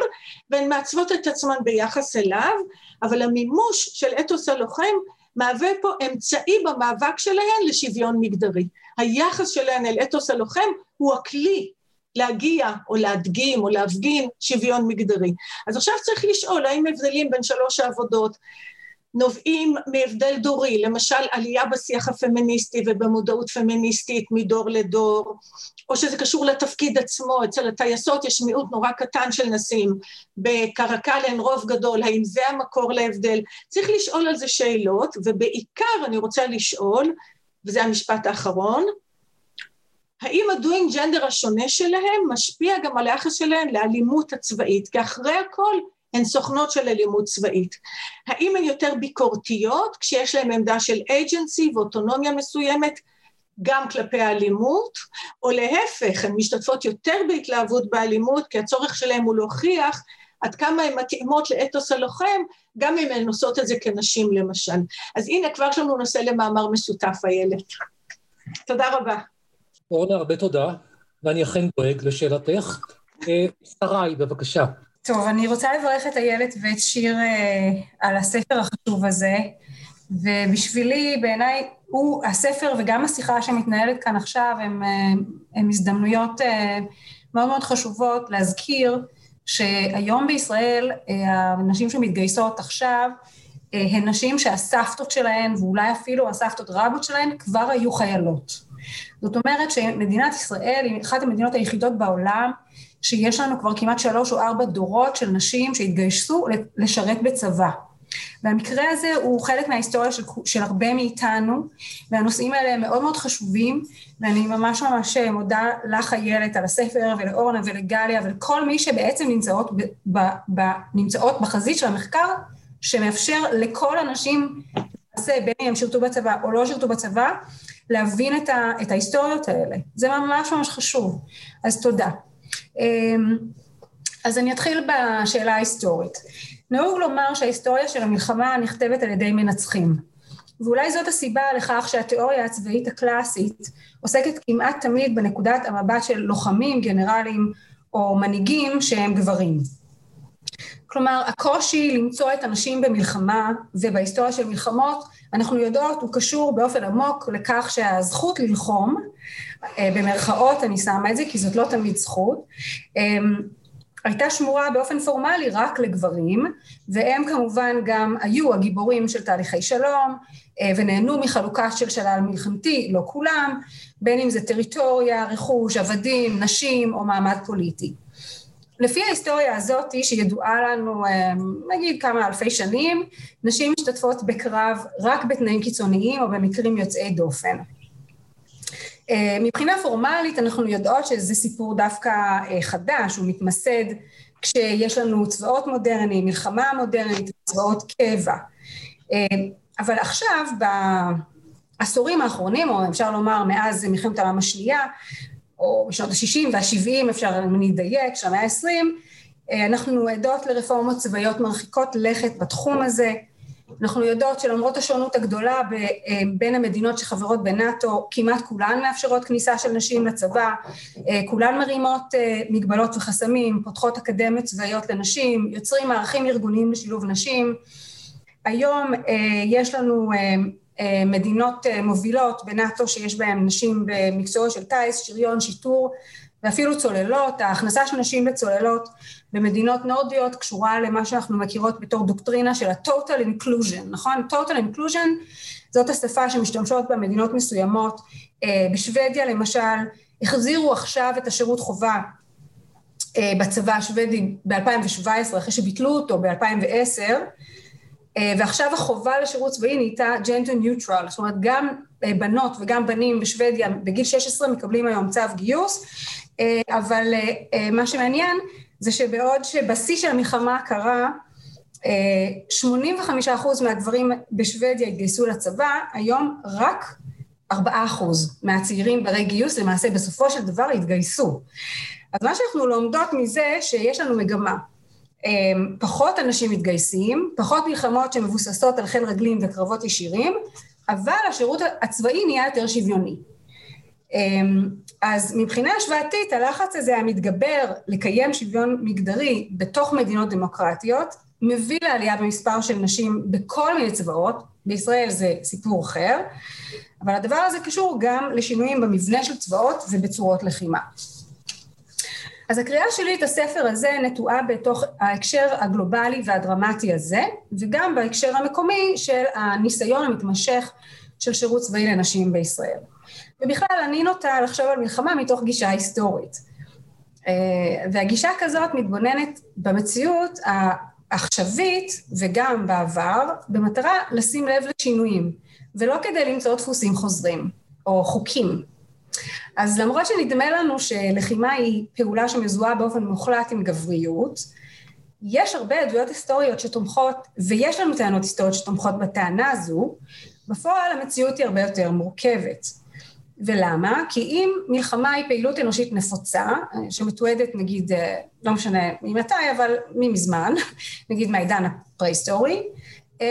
והן מעצבות את עצמן ביחס אליו, אבל המימוש של אתוס הלוחם מהווה פה אמצעי במאבק שלהן לשוויון מגדרי. היחס שלהן אל אתוס הלוחם הוא הכלי להגיע או להדגים או להפגין שוויון מגדרי. אז עכשיו צריך לשאול האם הבדלים בין שלוש העבודות נובעים מהבדל דורי, למשל עלייה בשיח הפמיניסטי ובמודעות פמיניסטית מדור לדור, או שזה קשור לתפקיד עצמו, אצל הטייסות יש מיעוט נורא קטן של נשים, בקרקל אין רוב גדול, האם זה המקור להבדל? צריך לשאול על זה שאלות, ובעיקר אני רוצה לשאול, וזה המשפט האחרון, האם הדוינג ג'נדר השונה שלהם משפיע גם על היחס שלהם לאלימות הצבאית? כי אחרי הכל הן סוכנות של אלימות צבאית. האם הן יותר ביקורתיות כשיש להן עמדה של אייג'נסי ואוטונומיה מסוימת גם כלפי האלימות, או להפך, הן משתתפות יותר בהתלהבות באלימות כי הצורך שלהן הוא להוכיח עד כמה הן מתאימות לאתוס הלוחם, גם אם הן עושות את זה כנשים למשל. אז הנה, כבר יש לנו נושא למאמר משותף, איילת. תודה רבה. אורנה, הרבה תודה, ואני אכן דואג לשאלתך. אה, שרי, בבקשה. טוב, אני רוצה לברך את איילת ואת שיר אה, על הספר החשוב הזה, ובשבילי, בעיניי, הוא, הספר וגם השיחה שמתנהלת כאן עכשיו הם, אה, הם הזדמנויות אה, מאוד מאוד חשובות להזכיר שהיום בישראל הנשים שמתגייסות עכשיו הן נשים שהסבתות שלהן, ואולי אפילו הסבתות רבות שלהן, כבר היו חיילות. זאת אומרת שמדינת ישראל היא אחת המדינות היחידות בעולם שיש לנו כבר כמעט שלוש או ארבע דורות של נשים שהתגייסו לשרת בצבא. והמקרה הזה הוא חלק מההיסטוריה של, של הרבה מאיתנו, והנושאים האלה הם מאוד מאוד חשובים, ואני ממש ממש מודה לך איילת על הספר ולאורנה ולגליה ולכל מי שבעצם נמצאות, ב, ב, ב, נמצאות בחזית של המחקר, שמאפשר לכל אנשים, בין אם הם שירתו בצבא או לא שירתו בצבא, להבין את, ה, את ההיסטוריות האלה. זה ממש ממש חשוב. אז תודה. אמ, אז אני אתחיל בשאלה ההיסטורית. נהוג לומר שההיסטוריה של המלחמה נכתבת על ידי מנצחים. ואולי זאת הסיבה לכך שהתיאוריה הצבאית הקלאסית עוסקת כמעט תמיד בנקודת המבט של לוחמים, גנרלים או מנהיגים שהם גברים. כלומר, הקושי למצוא את הנשים במלחמה ובהיסטוריה של מלחמות, אנחנו יודעות, הוא קשור באופן עמוק לכך שהזכות ללחום, אה, במרכאות אני שמה את זה, כי זאת לא תמיד זכות, אמ, הייתה שמורה באופן פורמלי רק לגברים, והם כמובן גם היו הגיבורים של תהליכי שלום, אה, ונהנו מחלוקה של שלל מלחמתי, לא כולם, בין אם זה טריטוריה, רכוש, עבדים, נשים או מעמד פוליטי. לפי ההיסטוריה הזאת, שידועה לנו אה, נגיד כמה אלפי שנים, נשים משתתפות בקרב רק בתנאים קיצוניים או במקרים יוצאי דופן. אה, מבחינה פורמלית אנחנו יודעות שזה סיפור דווקא אה, חדש, הוא מתמסד כשיש לנו צבאות מודרניים, מלחמה מודרנית, צבאות קבע. אבל עכשיו, בעשורים האחרונים, או אפשר לומר מאז מלחמת העולם השנייה, או בשנות ה-60 וה-70, אפשר אם אני אדייק, של המאה ה-20, אה, אנחנו עדות לרפורמות צבאיות מרחיקות לכת בתחום הזה. אנחנו יודעות שלמרות השונות הגדולה אה, בין המדינות שחברות בנאט"ו, כמעט כולן מאפשרות כניסה של נשים לצבא, אה, כולן מרימות מגבלות וחסמים, פותחות אקדמיות צבאיות לנשים, יוצרים מערכים ארגוניים לשילוב נשים. היום יש לנו אה, מדינות אה, מובילות בנאט"ו שיש בהן נשים במקצוע של טיס, שריון, שיטור ואפילו צוללות, ההכנסה של נשים בצוללות במדינות נורדיות קשורה למה שאנחנו מכירות בתור דוקטרינה של ה-total inclusion, נכון? total inclusion זאת השפה שמשתמשות בה מדינות מסוימות, אה, בשוודיה למשל החזירו עכשיו את השירות חובה בצבא השוודי ב-2017 אחרי שביטלו אותו ב-2010 אה, ועכשיו החובה לשירות צבאי נהייתה ג'נדר ניוטרל, זאת אומרת גם אה, בנות וגם בנים בשוודיה בגיל 16 מקבלים היום צו גיוס, אה, אבל מה שמעניין זה שבעוד שבשיא של המלחמה הקרה 85% מהגברים בשוודיה התגייסו לצבא, היום רק 4% מהצעירים ברי גיוס למעשה בסופו של דבר התגייסו. אז מה שאנחנו לומדות מזה שיש לנו מגמה. אמ, פחות אנשים מתגייסים, פחות מלחמות שמבוססות על חיל רגלים וקרבות ישירים, אבל השירות הצבאי נהיה יותר שוויוני. אמ, אז מבחינה השוואתית הלחץ הזה המתגבר לקיים שוויון מגדרי בתוך מדינות דמוקרטיות מביא לעלייה במספר של נשים בכל מיני צבאות, בישראל זה סיפור אחר, אבל הדבר הזה קשור גם לשינויים במבנה של צבאות ובצורות לחימה. אז הקריאה שלי את הספר הזה נטועה בתוך ההקשר הגלובלי והדרמטי הזה, וגם בהקשר המקומי של הניסיון המתמשך של שירות צבאי לנשים בישראל. ובכלל אני נוטה לחשוב על מלחמה מתוך גישה היסטורית. אה, והגישה כזאת מתבוננת במציאות העכשווית וגם בעבר, במטרה לשים לב לשינויים, ולא כדי למצוא דפוסים חוזרים, או חוקים. אז למרות שנדמה לנו שלחימה היא פעולה שמזוהה באופן מוחלט עם גבריות, יש הרבה עדויות היסטוריות שתומכות, ויש לנו טענות היסטוריות שתומכות בטענה הזו, בפועל המציאות היא הרבה יותר מורכבת. ולמה? כי אם מלחמה היא פעילות אנושית נפוצה, שמתועדת נגיד, לא משנה ממתי, אבל ממזמן, נגיד מהעידן הפרה-היסטורי, אמ,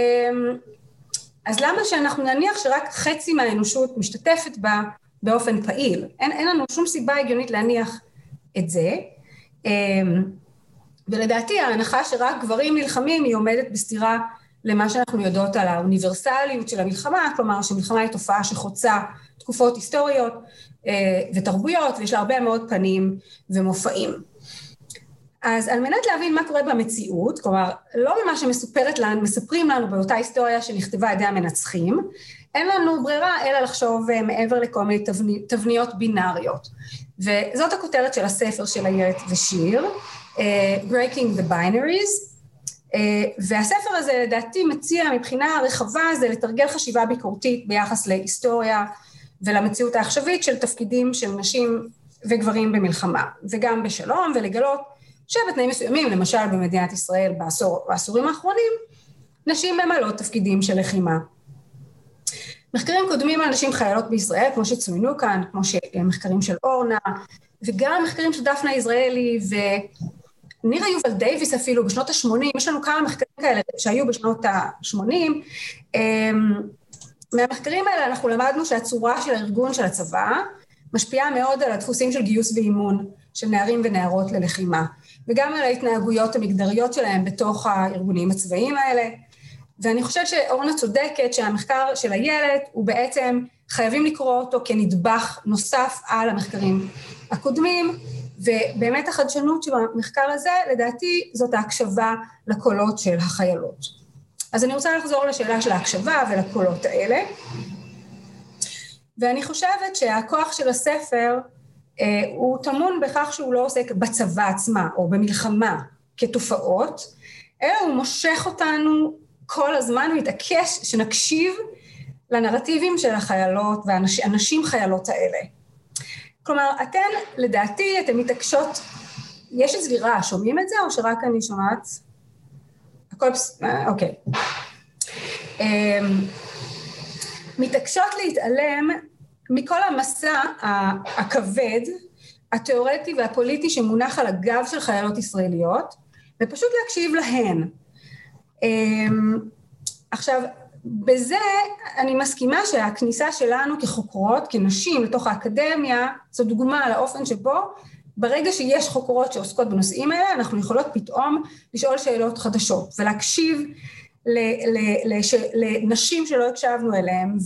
אז למה שאנחנו נניח שרק חצי מהאנושות משתתפת בה באופן פעיל. אין, אין לנו שום סיבה הגיונית להניח את זה. אמ, ולדעתי ההנחה שרק גברים נלחמים היא עומדת בסתירה למה שאנחנו יודעות על האוניברסליות של המלחמה, כלומר שמלחמה היא תופעה שחוצה תקופות היסטוריות אה, ותרבויות ויש לה הרבה מאוד פנים ומופעים. אז על מנת להבין מה קורה במציאות, כלומר לא ממה שמספרים לנו באותה היסטוריה שנכתבה על ידי המנצחים, אין לנו ברירה אלא לחשוב אה, מעבר לכל מיני תבני, תבניות בינאריות. וזאת הכותרת של הספר של איילת ושיר, uh, Breaking the Binaries, והספר הזה לדעתי מציע מבחינה רחבה זה לתרגל חשיבה ביקורתית ביחס להיסטוריה ולמציאות העכשווית של תפקידים של נשים וגברים במלחמה, וגם בשלום, ולגלות שבתנאים מסוימים, למשל במדינת ישראל בעשור, בעשורים האחרונים, נשים ממלאות תפקידים של לחימה. מחקרים קודמים על נשים חיילות בישראל, כמו שצוינו כאן, כמו שמחקרים של אורנה, וגם מחקרים של דפנה יזרעאלי ונירה יובל דייוויס אפילו בשנות ה-80, יש לנו כמה מחקרים כאלה שהיו בשנות ה-80. אמ, מהמחקרים האלה אנחנו למדנו שהצורה של הארגון של הצבא משפיעה מאוד על הדפוסים של גיוס ואימון של נערים ונערות ללחימה, וגם על ההתנהגויות המגדריות שלהם בתוך הארגונים הצבאיים האלה. ואני חושבת שאורנה צודקת שהמחקר של איילת הוא בעצם, חייבים לקרוא אותו כנדבך נוסף על המחקרים הקודמים, ובאמת החדשנות שבמחקר הזה, לדעתי, זאת ההקשבה לקולות של החיילות. אז אני רוצה לחזור לשאלה של ההקשבה ולקולות האלה. ואני חושבת שהכוח של הספר הוא טמון בכך שהוא לא עוסק בצבא עצמה או במלחמה כתופעות, אלא הוא מושך אותנו כל הזמן, מתעקש שנקשיב לנרטיבים של החיילות והנשים חיילות האלה. כלומר, אתן, לדעתי, אתן מתעקשות, יש רעש, שומעים את זה או שרק אני שומעת? הכל, אה, אוקיי. אמ, מתעקשות להתעלם מכל המסע הכבד, התיאורטי והפוליטי שמונח על הגב של חיילות ישראליות, ופשוט להקשיב להן. אמ, עכשיו, בזה אני מסכימה שהכניסה שלנו כחוקרות, כנשים לתוך האקדמיה, זו דוגמה לאופן שבו ברגע שיש חוקרות שעוסקות בנושאים האלה, אנחנו יכולות פתאום לשאול שאלות חדשות ולהקשיב לנשים שלא הקשבנו אליהן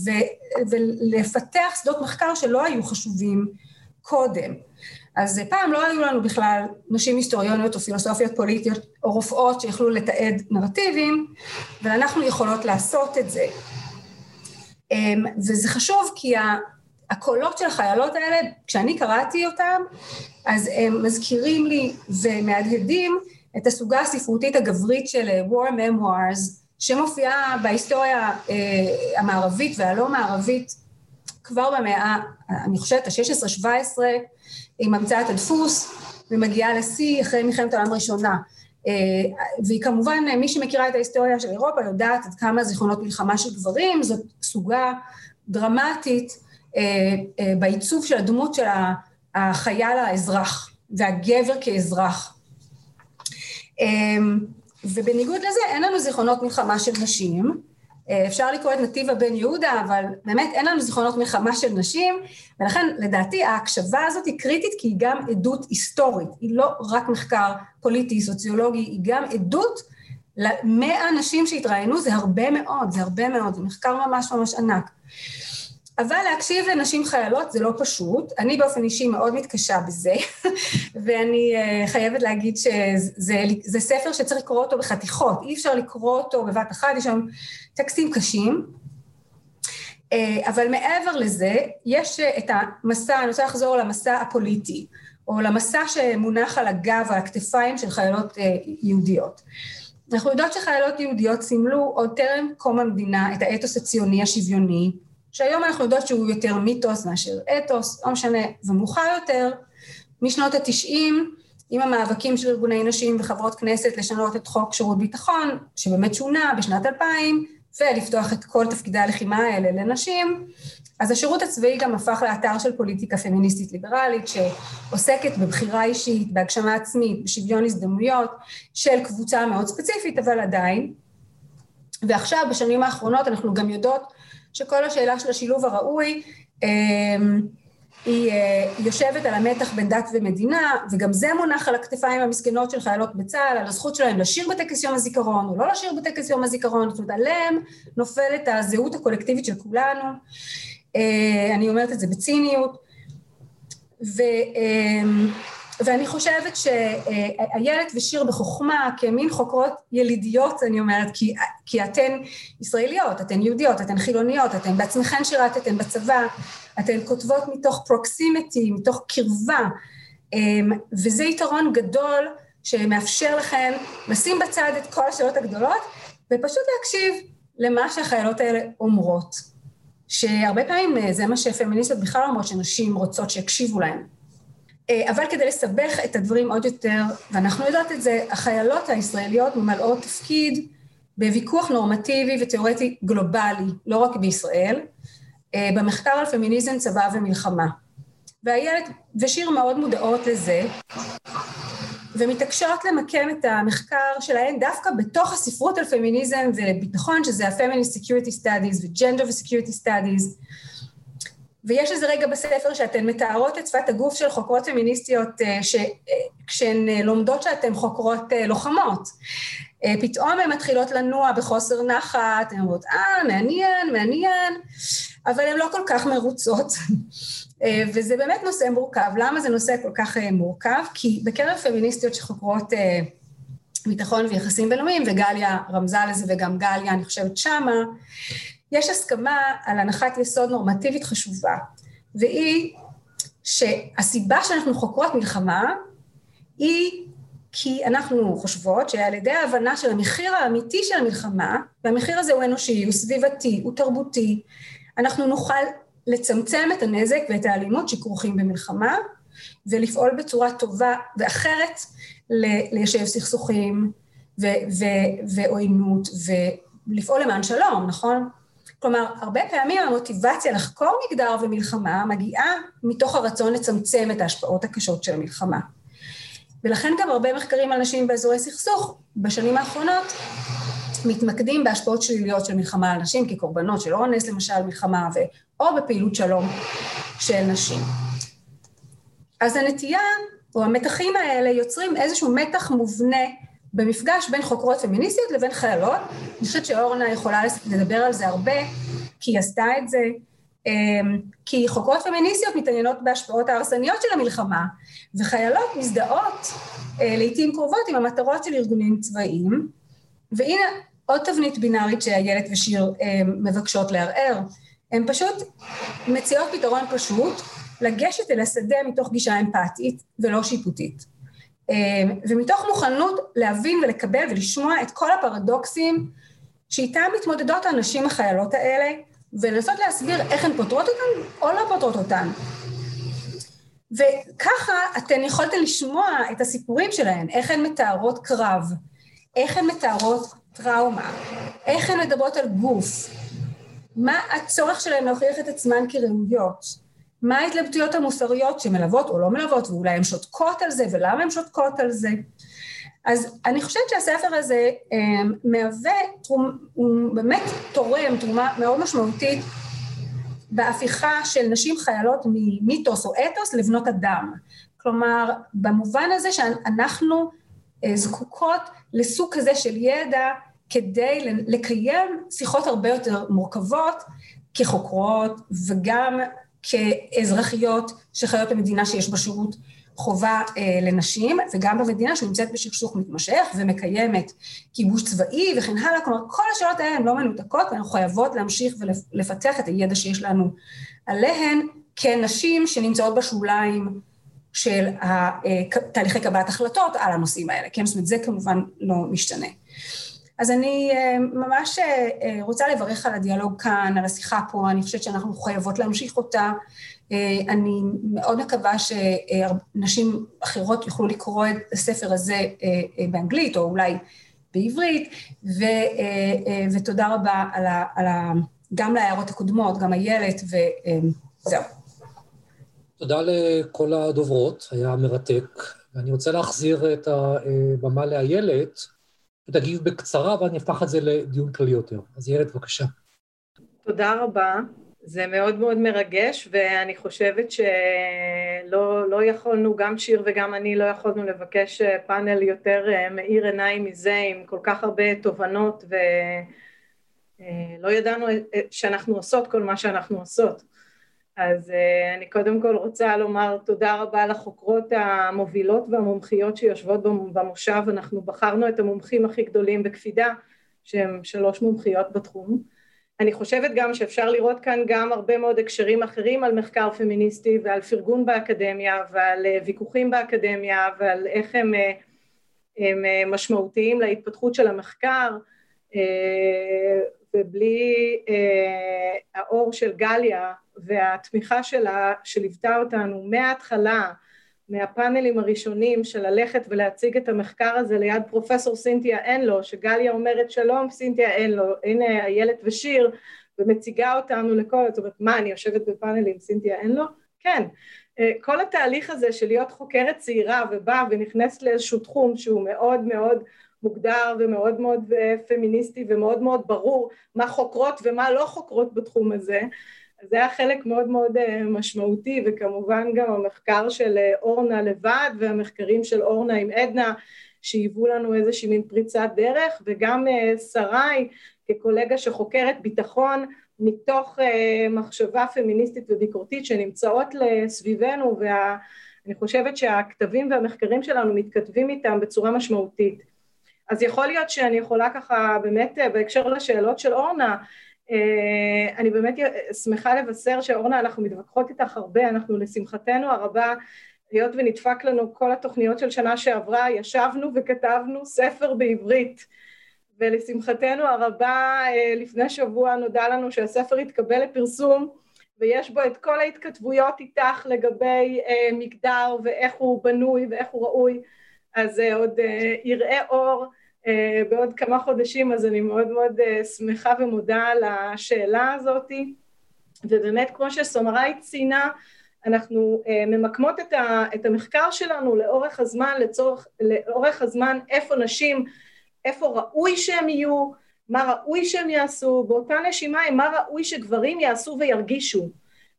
ולפתח שדות מחקר שלא היו חשובים קודם. אז פעם לא היו לנו בכלל נשים היסטוריוניות או פילוסופיות פוליטיות או רופאות שיכלו לתעד נרטיבים, ואנחנו יכולות לעשות את זה. אמ, וזה חשוב כי הקולות של החיילות האלה, כשאני קראתי אותם, אז הם מזכירים לי ומהדהדים את הסוגה הספרותית הגברית של אה, War Memoirs, שמופיעה בהיסטוריה אה, המערבית והלא מערבית כבר במאה, אני חושבת, ה-16-17, עם המצאת הדפוס, ומגיעה לשיא אחרי מלחמת העולם הראשונה. אה, והיא כמובן, מי שמכירה את ההיסטוריה של אירופה יודעת עד כמה זיכרונות מלחמה של גברים, זאת סוגה דרמטית אה, בעיצוב של הדמות של החייל האזרח והגבר כאזרח. ובניגוד לזה אין לנו זיכרונות מלחמה של נשים, אה, אפשר לקרוא את נתיבה בן יהודה, אבל באמת אין לנו זיכרונות מלחמה של נשים, ולכן לדעתי ההקשבה הזאת היא קריטית כי היא גם עדות היסטורית, היא לא רק מחקר פוליטי, סוציולוגי, היא גם עדות למאה נשים שהתראיינו, זה הרבה מאוד, זה הרבה מאוד, זה מחקר ממש ממש ענק. אבל להקשיב לנשים חיילות זה לא פשוט, אני באופן אישי מאוד מתקשה בזה, ואני uh, חייבת להגיד שזה ספר שצריך לקרוא אותו בחתיכות, אי אפשר לקרוא אותו בבת אחת, יש שם טקסטים קשים, uh, אבל מעבר לזה, יש את המסע, אני רוצה לחזור למסע הפוליטי, או למסע שמונח על הגב, על הכתפיים של חיילות uh, יהודיות. אנחנו יודעות שחיילות יהודיות סימלו עוד טרם קום המדינה את האתוס הציוני השוויוני, שהיום אנחנו יודעות שהוא יותר מיתוס מאשר אתוס, לא משנה, ומאוחר יותר, משנות התשעים, עם המאבקים של ארגוני נשים וחברות כנסת לשנות את חוק שירות ביטחון, שבאמת שונה בשנת 2000, ולפתוח את כל תפקידי הלחימה האלה לנשים, אז השירות הצבאי גם הפך לאתר של פוליטיקה פמיניסטית ליברלית שעוסקת בבחירה אישית, בהגשמה עצמית, בשוויון הזדמנויות של קבוצה מאוד ספציפית, אבל עדיין. ועכשיו, בשנים האחרונות, אנחנו גם יודעות שכל השאלה של השילוב הראוי אמ, היא אה, יושבת על המתח בין דת ומדינה, וגם זה מונח על הכתפיים המסכנות של חיילות בצה"ל, על הזכות שלהם לשיר בטקס יום הזיכרון או לא לשיר בטקס יום הזיכרון, זאת אומרת עליהם נופלת הזהות הקולקטיבית של כולנו, אה, אני אומרת את זה בציניות, ו... ואני חושבת שאיילת ושיר בחוכמה כמין חוקרות ילידיות, אני אומרת, כי, כי אתן ישראליות, אתן יהודיות, אתן חילוניות, אתן בעצמכן שירתתן בצבא, אתן כותבות מתוך פרוקסימיטי, מתוך קרבה, אמ, וזה יתרון גדול שמאפשר לכן לשים בצד את כל השאלות הגדולות ופשוט להקשיב למה שהחיילות האלה אומרות. שהרבה פעמים אה, זה מה שפמיניסטיות בכלל אומרות, שנשים רוצות שיקשיבו להן. אה, אבל כדי לסבך את הדברים עוד יותר, ואנחנו יודעות את זה, החיילות הישראליות ממלאות תפקיד בוויכוח נורמטיבי ותיאורטי גלובלי, לא רק בישראל, אה, במחקר על פמיניזם, צבא ומלחמה. ואיילת ושיר מאוד מודעות לזה, ומתעקשות למקם את המחקר שלהן דווקא בתוך הספרות על פמיניזם וביטחון, שזה ה-Feminist Security Studies ו-Gender ו-Security Studies. ויש איזה רגע בספר שאתן מתארות את שפת הגוף של חוקרות פמיניסטיות אה, כשהן אה, לומדות שאתן חוקרות אה, לוחמות. פתאום הן מתחילות לנוע בחוסר נחת, הן אומרות, אה, מעניין, מעניין, אבל הן לא כל כך מרוצות. וזה באמת נושא מורכב. למה זה נושא כל כך מורכב? כי בקרב פמיניסטיות שחוקרות ביטחון ויחסים בינלאומיים, וגליה רמזה לזה וגם גליה, אני חושבת שמה, יש הסכמה על הנחת יסוד נורמטיבית חשובה, והיא שהסיבה שאנחנו חוקרות מלחמה היא כי אנחנו חושבות שעל ידי ההבנה של המחיר האמיתי של המלחמה, והמחיר הזה הוא אנושי, הוא סביבתי, הוא תרבותי, אנחנו נוכל לצמצם את הנזק ואת האלימות שכרוכים במלחמה, ולפעול בצורה טובה ואחרת ליישב סכסוכים ועוינות, ולפעול למען שלום, נכון? כלומר, הרבה פעמים המוטיבציה לחקור מגדר ומלחמה מגיעה מתוך הרצון לצמצם את ההשפעות הקשות של המלחמה. ולכן גם הרבה מחקרים על נשים באזורי סכסוך בשנים האחרונות מתמקדים בהשפעות שליליות של מלחמה על נשים כקורבנות של אונס למשל, מלחמה, ו... או בפעילות שלום של נשים. אז הנטייה או המתחים האלה יוצרים איזשהו מתח מובנה במפגש בין חוקרות פמיניסטיות לבין חיילות, אני חושבת שאורנה יכולה לדבר על זה הרבה, כי היא עשתה את זה, אמ, כי חוקרות פמיניסטיות מתעניינות בהשפעות ההרסניות של המלחמה, וחיילות מזדהות אה, לעיתים קרובות עם המטרות של ארגונים צבאיים, והנה עוד תבנית בינארית שאיילת ושיר אמ, מבקשות לערער, הן פשוט מציעות פתרון פשוט, לגשת אל השדה מתוך גישה אמפתית ולא שיפוטית. אמ, ומתוך מוכנות להבין ולקבל ולשמוע את כל הפרדוקסים שאיתם מתמודדות הנשים החיילות האלה, ולנסות להסביר איך הן פותרות אותן או לא פותרות אותן. וככה אתן יכולתן לשמוע את הסיפורים שלהן, איך הן מתארות קרב, איך הן מתארות טראומה, איך הן מדברות על גוף, מה הצורך שלהן להוכיח את עצמן כראויות. מה ההתלבטויות המוסריות שמלוות או לא מלוות, ואולי הן שותקות על זה, ולמה הן שותקות על זה. אז אני חושבת שהספר הזה אה, מהווה, תרום, הוא באמת תורם תרומה מאוד משמעותית בהפיכה של נשים חיילות ממיתוס או אתוס לבנות אדם. כלומר, במובן הזה שאנחנו אה, זקוקות לסוג כזה של ידע כדי לקיים שיחות הרבה יותר מורכבות כחוקרות וגם כאזרחיות שחיות במדינה שיש בה שירות חובה אה, לנשים, וגם במדינה שנמצאת בשכשוך מתמשך ומקיימת כיבוש צבאי וכן הלאה, כלומר כל השאלות האלה הן לא מנותקות ואנחנו חייבות להמשיך ולפתח את הידע שיש לנו עליהן כנשים שנמצאות בשוליים של אה, תהליכי קבלת החלטות על הנושאים האלה, כן? זאת אומרת זה כמובן לא משתנה. אז אני אה, ממש אה, אה, רוצה לברך על הדיאלוג כאן, על השיחה פה, אני חושבת שאנחנו חייבות להמשיך אותה. אני מאוד מקווה שנשים אחרות יוכלו לקרוא את הספר הזה באנגלית, או אולי בעברית, ו, ותודה רבה על ה, על ה, גם להערות הקודמות, גם איילת, וזהו. תודה לכל הדוברות, היה מרתק. ואני רוצה להחזיר את הבמה לאיילת. ותגיב בקצרה, ואני אפתח את זה לדיון כללי יותר. אז יערת, בבקשה. תודה רבה. זה מאוד מאוד מרגש, ואני חושבת שלא לא יכולנו, גם שיר וגם אני לא יכולנו לבקש פאנל יותר אה, מאיר עיניים מזה, עם כל כך הרבה תובנות, ולא אה, ידענו אה, שאנחנו עושות כל מה שאנחנו עושות. אז uh, אני קודם כל רוצה לומר תודה רבה לחוקרות המובילות והמומחיות שיושבות במושב, אנחנו בחרנו את המומחים הכי גדולים בקפידה, שהם שלוש מומחיות בתחום. אני חושבת גם שאפשר לראות כאן גם הרבה מאוד הקשרים אחרים על מחקר פמיניסטי ועל פרגון באקדמיה ועל uh, ויכוחים באקדמיה ועל איך הם uh, הם משמעותיים להתפתחות של המחקר, ובלי האור של גליה והתמיכה שלה שליוותה אותנו מההתחלה, מהפאנלים הראשונים של ללכת ולהציג את המחקר הזה ליד פרופסור סינתיה אנלו, שגליה אומרת שלום סינתיה אנלו, הנה איילת ושיר, ומציגה אותנו לכל, זאת אומרת, מה, אני יושבת בפאנלים, סינתיה אנלו? כן. כל התהליך הזה של להיות חוקרת צעירה ובאה ונכנסת לאיזשהו תחום שהוא מאוד מאוד מוגדר ומאוד מאוד פמיניסטי ומאוד מאוד ברור מה חוקרות ומה לא חוקרות בתחום הזה, זה היה חלק מאוד מאוד משמעותי, וכמובן גם המחקר של אורנה לבד, והמחקרים של אורנה עם עדנה, שהיוו לנו איזושהי מין פריצת דרך, וגם שרי, כקולגה שחוקרת ביטחון, מתוך מחשבה פמיניסטית וביקורתית שנמצאות סביבנו, ואני חושבת שהכתבים והמחקרים שלנו מתכתבים איתם בצורה משמעותית. אז יכול להיות שאני יכולה ככה, באמת בהקשר לשאלות של אורנה, אני באמת שמחה לבשר שאורנה, אנחנו מתווכחות איתך הרבה, אנחנו לשמחתנו הרבה, היות ונדפק לנו כל התוכניות של שנה שעברה, ישבנו וכתבנו ספר בעברית, ולשמחתנו הרבה לפני שבוע נודע לנו שהספר התקבל לפרסום, ויש בו את כל ההתכתבויות איתך לגבי מגדר ואיך הוא בנוי ואיך הוא ראוי, אז עוד יראה אור בעוד כמה חודשים, אז אני מאוד מאוד שמחה ומודה על השאלה הזאת, ובאמת כמו שסומראי ציינה, אנחנו ממקמות את המחקר שלנו לאורך הזמן, לצורך, לאורך הזמן איפה נשים, איפה ראוי שהם יהיו, מה ראוי שהם יעשו, באותה נשימה עם מה ראוי שגברים יעשו וירגישו.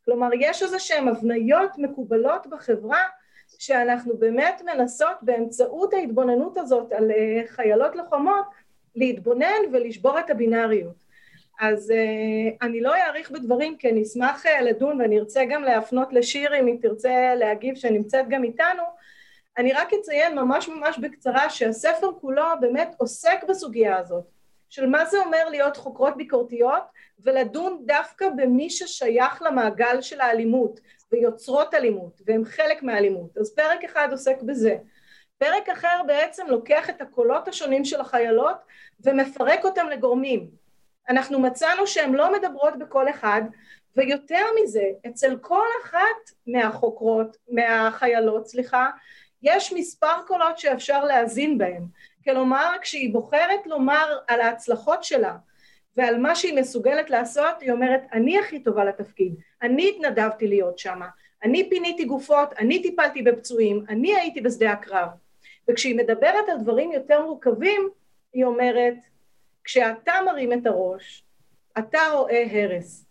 כלומר, יש איזה שהן הבניות מקובלות בחברה, שאנחנו באמת מנסות באמצעות ההתבוננות הזאת על חיילות לוחמות, להתבונן ולשבור את הבינאריות. אז אני לא אאריך בדברים כי אני אשמח לדון ואני ארצה גם להפנות לשיר אם היא תרצה להגיב שנמצאת גם איתנו, אני רק אציין ממש ממש בקצרה שהספר כולו באמת עוסק בסוגיה הזאת, של מה זה אומר להיות חוקרות ביקורתיות ולדון דווקא במי ששייך למעגל של האלימות ויוצרות אלימות, והם חלק מהאלימות. אז פרק אחד עוסק בזה. פרק אחר בעצם לוקח את הקולות השונים של החיילות ומפרק אותם לגורמים. אנחנו מצאנו שהן לא מדברות בקול אחד, ויותר מזה, אצל כל אחת מהחוקרות, מהחיילות, סליחה, יש מספר קולות שאפשר להאזין בהם. כלומר, כשהיא בוחרת לומר על ההצלחות שלה, ועל מה שהיא מסוגלת לעשות, היא אומרת, אני הכי טובה לתפקיד, אני התנדבתי להיות שם, אני פיניתי גופות, אני טיפלתי בפצועים, אני הייתי בשדה הקרב. וכשהיא מדברת על דברים יותר מורכבים, היא אומרת, כשאתה מרים את הראש, אתה רואה הרס.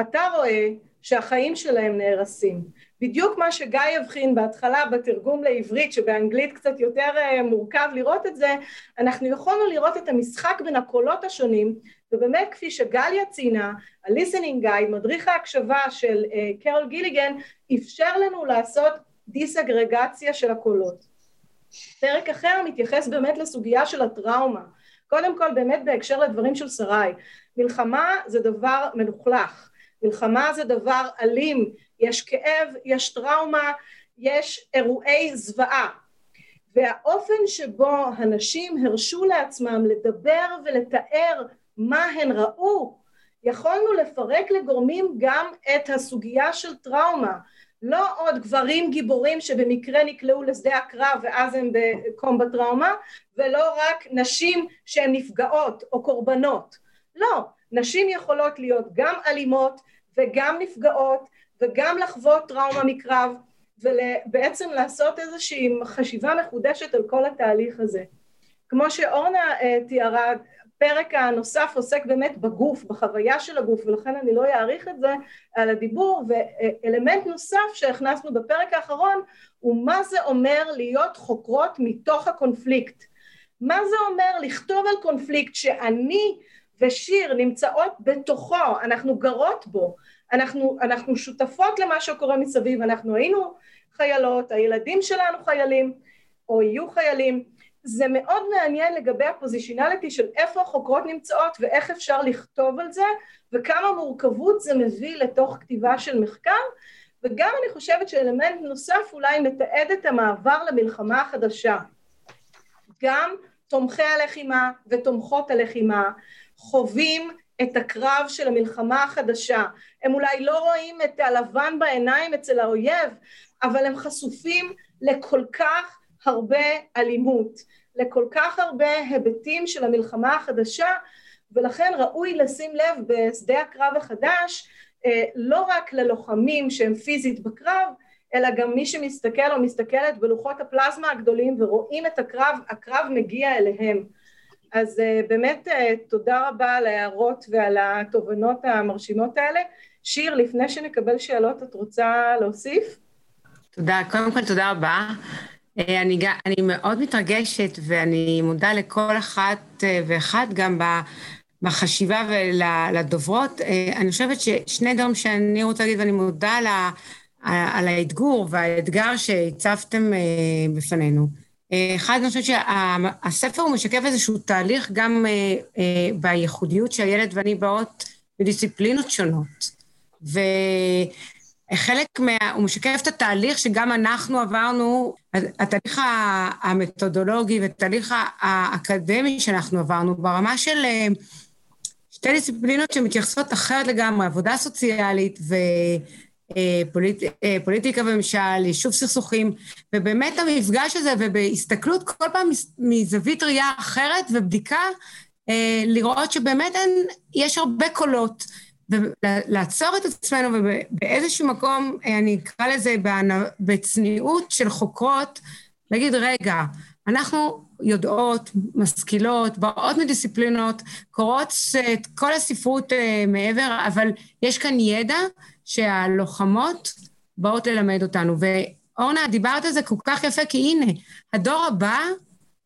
אתה רואה שהחיים שלהם נהרסים. בדיוק מה שגיא הבחין בהתחלה בתרגום לעברית, שבאנגלית קצת יותר מורכב לראות את זה, אנחנו יכולנו לראות את המשחק בין הקולות השונים, ובאמת כפי שגליה ציינה, ה-listening guide, מדריך ההקשבה של קרול גיליגן, אפשר לנו לעשות דיסאגרגציה של הקולות. פרק אחר מתייחס באמת לסוגיה של הטראומה. קודם כל באמת בהקשר לדברים של שרי, מלחמה זה דבר מלוכלך, מלחמה זה דבר אלים, יש כאב, יש טראומה, יש אירועי זוועה. והאופן שבו הנשים הרשו לעצמם לדבר ולתאר מה הן ראו, יכולנו לפרק לגורמים גם את הסוגיה של טראומה. לא עוד גברים גיבורים שבמקרה נקלעו לשדה הקרב ואז הם בקומבט טראומה, ולא רק נשים שהן נפגעות או קורבנות. לא, נשים יכולות להיות גם אלימות וגם נפגעות וגם לחוות טראומה מקרב ובעצם לעשות איזושהי חשיבה מחודשת על כל התהליך הזה. כמו שאורנה תיארה, הפרק הנוסף עוסק באמת בגוף, בחוויה של הגוף, ולכן אני לא אעריך את זה על הדיבור, ואלמנט נוסף שהכנסנו בפרק האחרון הוא מה זה אומר להיות חוקרות מתוך הקונפליקט. מה זה אומר לכתוב על קונפליקט שאני ושיר נמצאות בתוכו, אנחנו גרות בו, אנחנו, אנחנו שותפות למה שקורה מסביב, אנחנו היינו חיילות, הילדים שלנו חיילים, או יהיו חיילים, זה מאוד מעניין לגבי הפוזיציונליטי של איפה החוקרות נמצאות ואיך אפשר לכתוב על זה, וכמה מורכבות זה מביא לתוך כתיבה של מחקר, וגם אני חושבת שאלמנט נוסף אולי מתעד את המעבר למלחמה החדשה. גם תומכי הלחימה ותומכות הלחימה חווים את הקרב של המלחמה החדשה. הם אולי לא רואים את הלבן בעיניים אצל האויב, אבל הם חשופים לכל כך הרבה אלימות, לכל כך הרבה היבטים של המלחמה החדשה, ולכן ראוי לשים לב בשדה הקרב החדש אה, לא רק ללוחמים שהם פיזית בקרב, אלא גם מי שמסתכל או מסתכלת בלוחות הפלזמה הגדולים ורואים את הקרב, הקרב מגיע אליהם. אז uh, באמת uh, תודה רבה על ההערות ועל התובנות המרשימות האלה. שיר, לפני שנקבל שאלות, את רוצה להוסיף? תודה. קודם כל, תודה רבה. Uh, אני, אני מאוד מתרגשת ואני מודה לכל אחת ואחד גם בחשיבה ולדוברות. אני חושבת ששני דברים שאני רוצה להגיד, ואני מודה על, על האתגור והאתגר שהצבתם בפנינו. אחד, אני חושבת שהספר הוא משקף איזשהו תהליך גם אה, אה, בייחודיות שהילד ואני באות בדיסציפלינות שונות. וחלק מה... הוא משקף את התהליך שגם אנחנו עברנו, התהליך המתודולוגי והתהליך האקדמי שאנחנו עברנו ברמה של אה, שתי דיסציפלינות שמתייחסות אחרת לגמרי, עבודה סוציאלית ו... אה, פוליט, אה, פוליטיקה וממשל, יישוב סכסוכים, ובאמת המפגש הזה, ובהסתכלות כל פעם מזווית ראייה אחרת ובדיקה, לראות שבאמת אין, יש הרבה קולות, ולעצור את עצמנו ובאיזשהו מקום, אני אקרא לזה בצניעות של חוקרות, להגיד, רגע, אנחנו יודעות, משכילות, באות מדיסציפלינות, קוראות את כל הספרות מעבר, אבל יש כאן ידע שהלוחמות באות ללמד אותנו. ואורנה, דיברת על זה כל כך יפה, כי הנה, הדור הבא,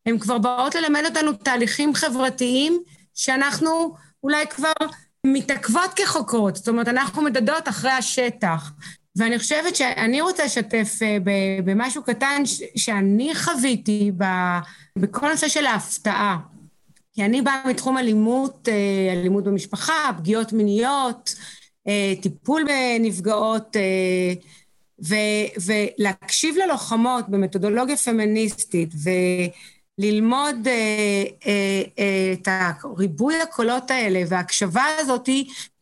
הן כבר באות ללמד אותנו תהליכים חברתיים שאנחנו אולי כבר מתעכבות כחוקרות. זאת אומרת, אנחנו מדדות אחרי השטח. ואני חושבת שאני רוצה לשתף אה, במשהו קטן שאני חוויתי בכל הנושא של ההפתעה. כי אני באה מתחום אלימות, אה, אלימות במשפחה, פגיעות מיניות, אה, טיפול בנפגעות, ו- ולהקשיב ללוחמות במתודולוגיה פמיניסטית וללמוד אה, את ריבוי הקולות האלה וההקשבה הזאת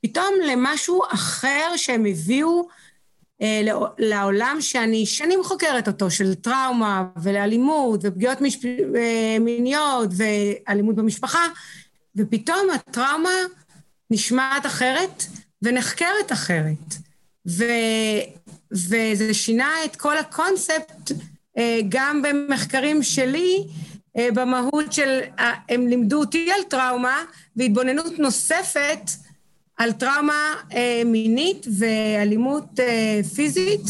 פתאום למשהו אחר שהם הביאו לעולם שאני שנים חוקרת אותו, של טראומה ולאלימות ופגיעות מש... מיניות ואלימות במשפחה, ופתאום הטראומה נשמעת אחרת, ונחקרת אחרת. ו, וזה שינה את כל הקונספט אה, גם במחקרים שלי, אה, במהות של, אה, הם לימדו אותי על טראומה, והתבוננות נוספת על טראומה מינית ואלימות פיזית,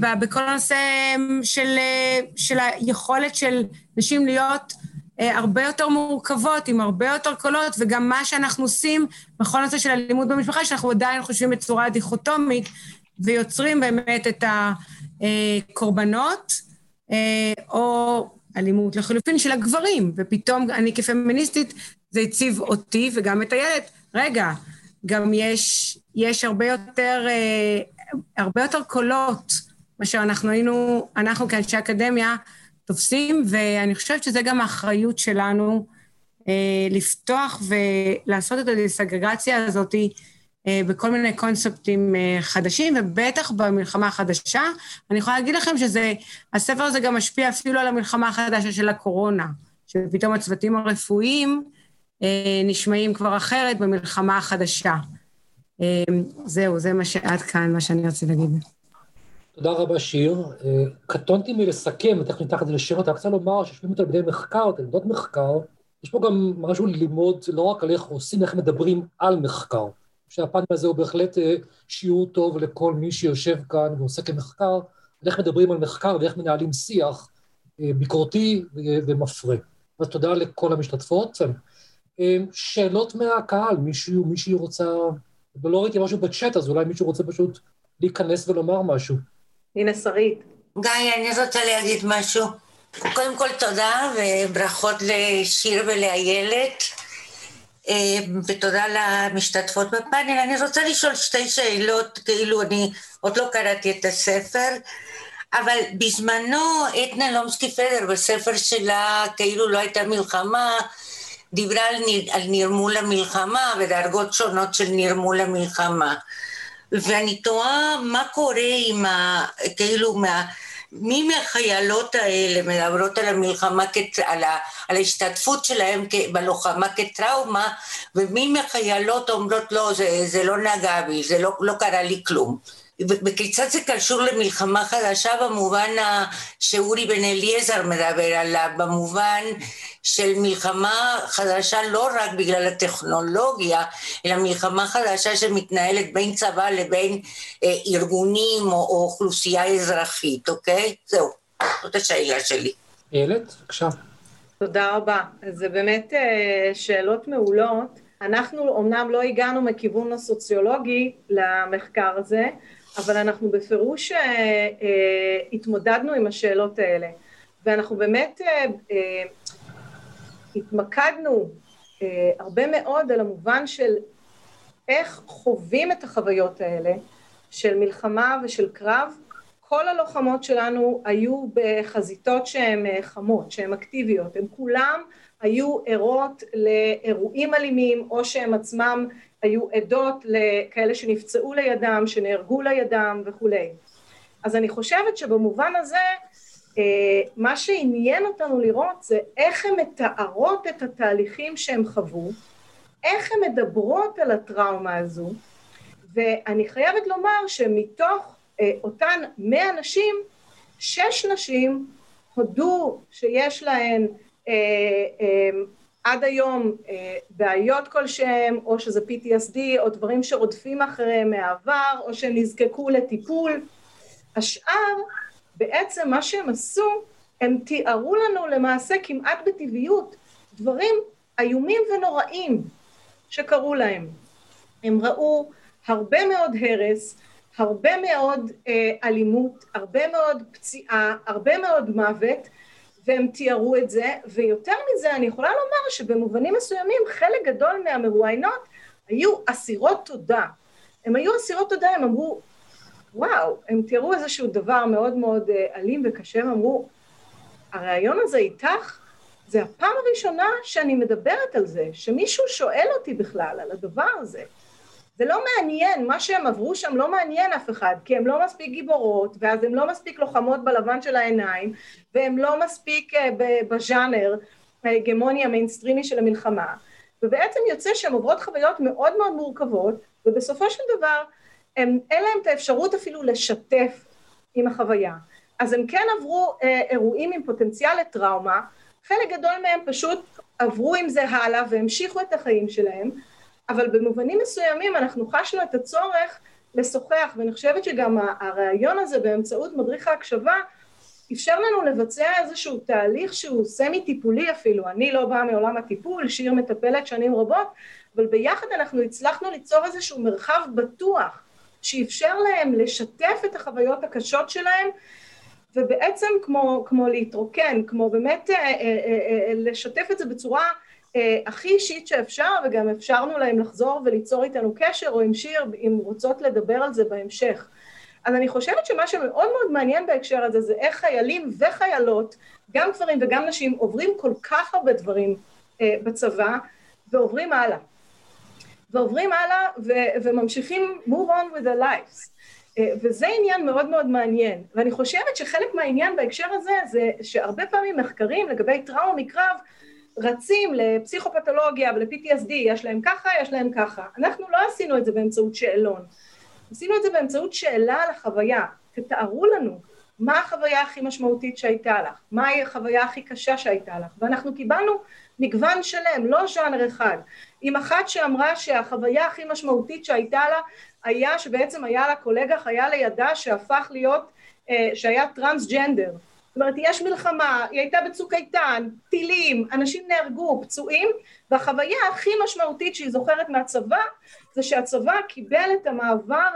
בכל הנושא של, של היכולת של נשים להיות אה, הרבה יותר מורכבות, עם הרבה יותר קולות, וגם מה שאנחנו עושים בכל נושא של אלימות במשפחה, שאנחנו עדיין חושבים בצורה דיכוטומית, ויוצרים באמת את הקורבנות, אה, או אלימות לחלופין של הגברים, ופתאום אני כפמיניסטית, זה הציב אותי וגם את הילד, רגע, גם יש, יש הרבה יותר, אה, הרבה יותר קולות מאשר אנחנו היינו, אנחנו כאנשי אקדמיה, תופסים, ואני חושבת שזה גם האחריות שלנו אה, לפתוח ולעשות את הדיסגרגציה הזאת אה, בכל מיני קונספטים אה, חדשים, ובטח במלחמה החדשה. אני יכולה להגיד לכם שזה, הספר הזה גם משפיע אפילו על המלחמה החדשה של הקורונה, שפתאום הצוותים הרפואיים אה, נשמעים כבר אחרת במלחמה החדשה. אה, זהו, זה מה שעד כאן, מה שאני רוצה להגיד. תודה רבה, שיר. אה, קטונתי מלסכם, תכף ניקח את זה לשאלות, אני רוצה לומר שיושבים תלמידי מחקר, תלמידות מחקר, יש פה גם משהו ללמוד לא רק על איך עושים, איך מדברים על מחקר. שהפאנל הזה הוא בהחלט אה, שיעור טוב לכל מי שיושב כאן ועוסק במחקר, על איך מדברים על מחקר ואיך מנהלים שיח אה, ביקורתי ומפרה. אז תודה לכל המשתתפות. שאלות מהקהל, מישהו, מישהי רוצה, ולא ראיתי משהו בצ'אט, אז אולי מישהו רוצה פשוט להיכנס ולומר משהו. הנה שרית. גיא, אני רוצה להגיד משהו. קודם כל תודה וברכות לשיר ולאיילת, אה, ותודה למשתתפות בפאנל. אני רוצה לשאול שתי שאלות, כאילו אני עוד לא קראתי את הספר. אבל בזמנו עדנה לומסקי פדר בספר שלה כאילו לא הייתה מלחמה דיברה על, נר, על נרמול המלחמה ודרגות שונות של נרמול המלחמה ואני תוהה מה קורה עם ה... כאילו מה... מי מהחיילות האלה מדברות על המלחמה, על, ה, על ההשתתפות שלהם בלוחמה כטראומה, ומי מהחיילות אומרות לא, זה, זה לא נגע בי, זה לא, לא קרה לי כלום. וכיצד זה קשור למלחמה חדשה במובן שאורי בן אליעזר מדבר עליו, במובן של מלחמה חדשה לא רק בגלל הטכנולוגיה, אלא מלחמה חדשה שמתנהלת בין צבא לבין אה, ארגונים או, או אוכלוסייה אזרחית, אוקיי? זהו, זאת השאלה שלי. איילת, בבקשה. תודה רבה. זה באמת אה, שאלות מעולות. אנחנו אמנם לא הגענו מכיוון הסוציולוגי למחקר הזה, אבל אנחנו בפירוש אה, אה, התמודדנו עם השאלות האלה, ואנחנו באמת אה, התמקדנו הרבה מאוד על המובן של איך חווים את החוויות האלה של מלחמה ושל קרב. כל הלוחמות שלנו היו בחזיתות שהן חמות, שהן אקטיביות, הן כולם היו ערות לאירועים אלימים או שהם עצמם היו עדות לכאלה שנפצעו לידם, שנהרגו לידם וכולי. אז אני חושבת שבמובן הזה אה, מה שעניין אותנו לראות זה איך הן מתארות את התהליכים שהם חוו, איך הן מדברות על הטראומה הזו, ואני חייבת לומר שמתוך אה, אותן מאה נשים, שש נשים הודו שיש להן אה, עד היום אה, בעיות כלשהם, או שזה PTSD, או דברים שרודפים אחריהם מהעבר, או שהם נזקקו לטיפול. השאר, בעצם מה שהם עשו, הם תיארו לנו למעשה כמעט בטבעיות דברים איומים ונוראים שקרו להם. הם ראו הרבה מאוד הרס, הרבה מאוד אה, אלימות, הרבה מאוד פציעה, הרבה מאוד מוות, והם תיארו את זה, ויותר מזה אני יכולה לומר שבמובנים מסוימים חלק גדול מהמרואיינות היו אסירות תודה. הם היו אסירות תודה, הם אמרו, וואו, הם תיארו איזשהו דבר מאוד מאוד אה, אלים וקשה, הם אמרו, הריאיון הזה איתך, זה הפעם הראשונה שאני מדברת על זה, שמישהו שואל אותי בכלל על הדבר הזה. זה לא מעניין, מה שהם עברו שם לא מעניין אף אחד, כי הן לא מספיק גיבורות, ואז הן לא מספיק לוחמות בלבן של העיניים, והן לא מספיק אה, בז'אנר, ההגמוני המיינסטרימי של המלחמה, ובעצם יוצא שהן עוברות חוויות מאוד מאוד מורכבות, ובסופו של דבר הם, אין להם את האפשרות אפילו לשתף עם החוויה. אז הם כן עברו אה, אירועים עם פוטנציאל לטראומה, חלק גדול מהם פשוט עברו עם זה הלאה והמשיכו את החיים שלהם, אבל במובנים מסוימים אנחנו חשנו את הצורך לשוחח, ואני חושבת שגם הרעיון הזה באמצעות מדריך ההקשבה אפשר לנו לבצע איזשהו תהליך שהוא סמי טיפולי אפילו, אני לא באה מעולם הטיפול, שיר מטפלת שנים רבות, אבל ביחד אנחנו הצלחנו ליצור איזשהו מרחב בטוח שאפשר להם לשתף את החוויות הקשות שלהם ובעצם כמו, כמו להתרוקן, כמו באמת אה, אה, אה, לשתף את זה בצורה אה, הכי אישית שאפשר, וגם אפשרנו להם לחזור וליצור איתנו קשר, או עם שיר, אם רוצות לדבר על זה בהמשך. אז אני חושבת שמה שמאוד מאוד מעניין בהקשר הזה, זה איך חיילים וחיילות, גם גברים וגם נשים, עוברים כל כך הרבה דברים אה, בצבא, ועוברים הלאה. ועוברים הלאה ו- וממשיכים move on with their lives. אה, וזה עניין מאוד מאוד מעניין, ואני חושבת שחלק מהעניין בהקשר הזה זה שהרבה פעמים מחקרים לגבי טראומה מקרב רצים לפסיכופתולוגיה ול-PTSD, יש להם ככה, יש להם ככה. אנחנו לא עשינו את זה באמצעות שאלון. עשינו את זה באמצעות שאלה על החוויה. תתארו לנו מה החוויה הכי משמעותית שהייתה לך, מהי החוויה הכי קשה שהייתה לך, ואנחנו קיבלנו מגוון שלם, לא ז'אנר אחד. עם אחת שאמרה שהחוויה הכי משמעותית שהייתה לה היה שבעצם היה לה קולגה חיה לידה שהפך להיות, אה, שהיה טרנסג'נדר. זאת אומרת, יש מלחמה, היא הייתה בצוק איתן, טילים, אנשים נהרגו, פצועים, והחוויה הכי משמעותית שהיא זוכרת מהצבא, זה שהצבא קיבל את המעבר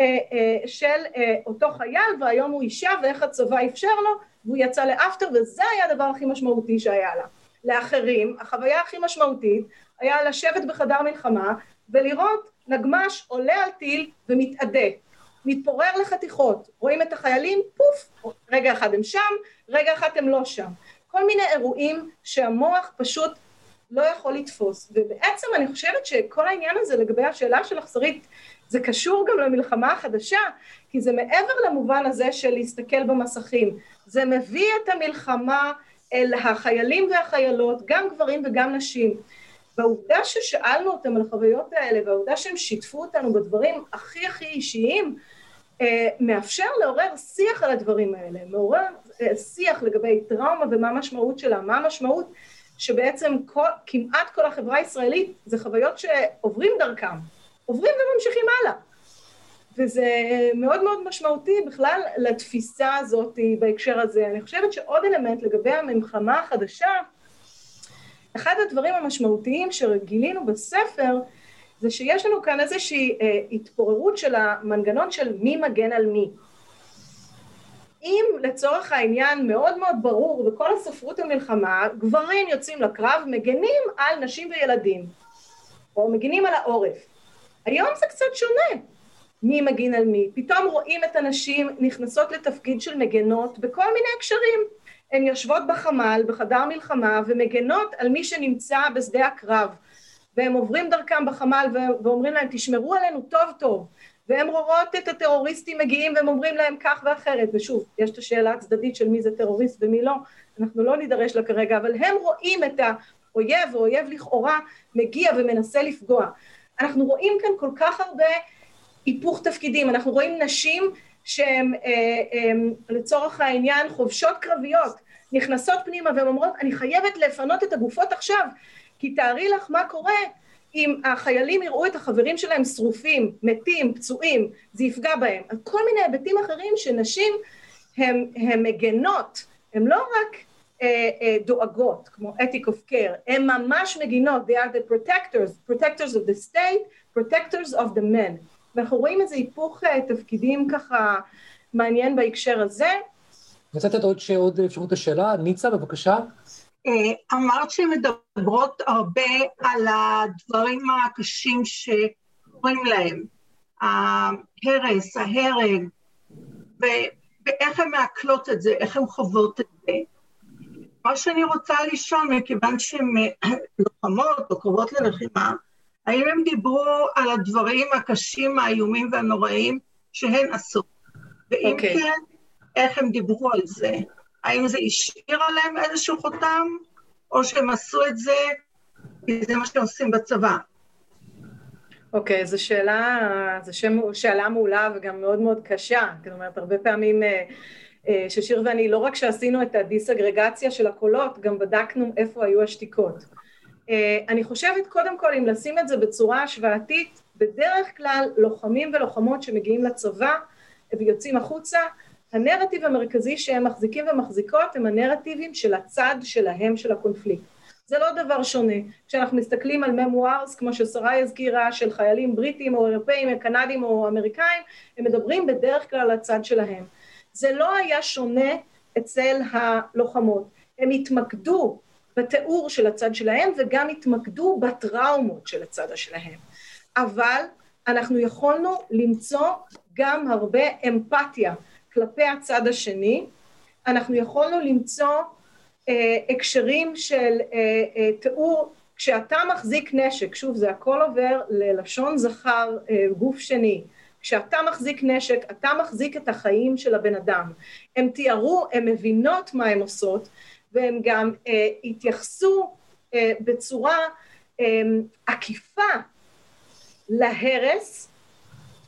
אה, אה, של אה, אותו חייל, והיום הוא אישה, ואיך הצבא אפשר לו, והוא יצא לאפטר, וזה היה הדבר הכי משמעותי שהיה לה. לאחרים, החוויה הכי משמעותית היה לשבת בחדר מלחמה ולראות נגמש עולה על טיל ומתאדה. מתפורר לחתיכות, רואים את החיילים, פוף, רגע אחד הם שם, רגע אחד הם לא שם. כל מיני אירועים שהמוח פשוט לא יכול לתפוס. ובעצם אני חושבת שכל העניין הזה לגבי השאלה של אכזרית, זה קשור גם למלחמה החדשה, כי זה מעבר למובן הזה של להסתכל במסכים. זה מביא את המלחמה אל החיילים והחיילות, גם גברים וגם נשים. והעובדה ששאלנו אותם על החוויות האלה, והעובדה שהם שיתפו אותנו בדברים הכי הכי אישיים, אה, מאפשר לעורר שיח על הדברים האלה, מעורר אה, שיח לגבי טראומה ומה המשמעות שלה, מה המשמעות שבעצם כל, כמעט כל החברה הישראלית זה חוויות שעוברים דרכם, עוברים וממשיכים הלאה. וזה מאוד מאוד משמעותי בכלל לתפיסה הזאת בהקשר הזה. אני חושבת שעוד אלמנט לגבי המלחמה החדשה, אחד הדברים המשמעותיים שגילינו בספר זה שיש לנו כאן איזושהי אה, התפוררות של המנגנון של מי מגן על מי. אם לצורך העניין מאוד מאוד ברור בכל הספרות המלחמה, גברים יוצאים לקרב, מגנים על נשים וילדים, או מגנים על העורף. היום זה קצת שונה. מי מגין על מי. פתאום רואים את הנשים נכנסות לתפקיד של מגנות בכל מיני הקשרים. הן יושבות בחמ"ל, בחדר מלחמה, ומגנות על מי שנמצא בשדה הקרב. והם עוברים דרכם בחמ"ל ואומרים להם, תשמרו עלינו טוב טוב. והן רואות את הטרוריסטים מגיעים והם אומרים להם כך ואחרת, ושוב, יש את השאלה הצדדית של מי זה טרוריסט ומי לא, אנחנו לא נידרש לה כרגע, אבל הם רואים את האויב, או אויב לכאורה, מגיע ומנסה לפגוע. אנחנו רואים כאן כל כך הרבה היפוך תפקידים, אנחנו רואים נשים שהן אה, אה, לצורך העניין חובשות קרביות, נכנסות פנימה והן אומרות, אני חייבת לפנות את הגופות עכשיו, כי תארי לך מה קורה אם החיילים יראו את החברים שלהם שרופים, מתים, פצועים, זה יפגע בהם. כל מיני היבטים אחרים שנשים הן מגנות, הן לא רק אה, אה, דואגות, כמו ethic of care, הן ממש מגינות, they are the protectors, protectors of the state, protectors of the men. ואנחנו רואים איזה היפוך אה, תפקידים ככה מעניין בהקשר הזה. אני רוצה לתת עוד, עוד אפשרות לשאלה. ניצה, בבקשה. אה, אמרת שהן מדברות הרבה על הדברים הקשים שקורים להם, ההרס, ההרג, ואיך הן מעכלות את זה, איך הן חוות את זה. מה שאני רוצה לשאול, מכיוון שהן אה, לוחמות או קרובות ללחימה, האם הם דיברו על הדברים הקשים, האיומים והנוראים שהן עשו? ואם okay. אוקיי. כן, איך הם דיברו על זה? האם זה השאיר עליהם איזשהו חותם, או שהם עשו את זה כי זה מה שעושים בצבא? אוקיי, okay, זו שאלה, זו שאלה מעולה וגם מאוד מאוד קשה. זאת אומרת, הרבה פעמים אה, אה, ששיר ואני, לא רק שעשינו את הדיסאגרגציה של הקולות, גם בדקנו איפה היו השתיקות. אה, אני חושבת קודם כל אם לשים את זה בצורה השוואתית, בדרך כלל לוחמים ולוחמות שמגיעים לצבא ויוצאים החוצה, הנרטיב המרכזי שהם מחזיקים ומחזיקות הם הנרטיבים של הצד שלהם של הקונפליקט. זה לא דבר שונה. כשאנחנו מסתכלים על ממוארס, כמו ששרה הזכירה, של חיילים בריטים או אירופאים, קנדים או אמריקאים, הם מדברים בדרך כלל על הצד שלהם. זה לא היה שונה אצל הלוחמות. הם התמקדו בתיאור של הצד שלהם וגם התמקדו בטראומות של הצד שלהם. אבל אנחנו יכולנו למצוא גם הרבה אמפתיה כלפי הצד השני, אנחנו יכולנו למצוא אה, הקשרים של אה, אה, תיאור, כשאתה מחזיק נשק, שוב זה הכל עובר ללשון זכר אה, גוף שני, כשאתה מחזיק נשק, אתה מחזיק את החיים של הבן אדם. הם תיארו, הן מבינות מה הן עושות, והם גם אה, התייחסו אה, בצורה אה, עקיפה להרס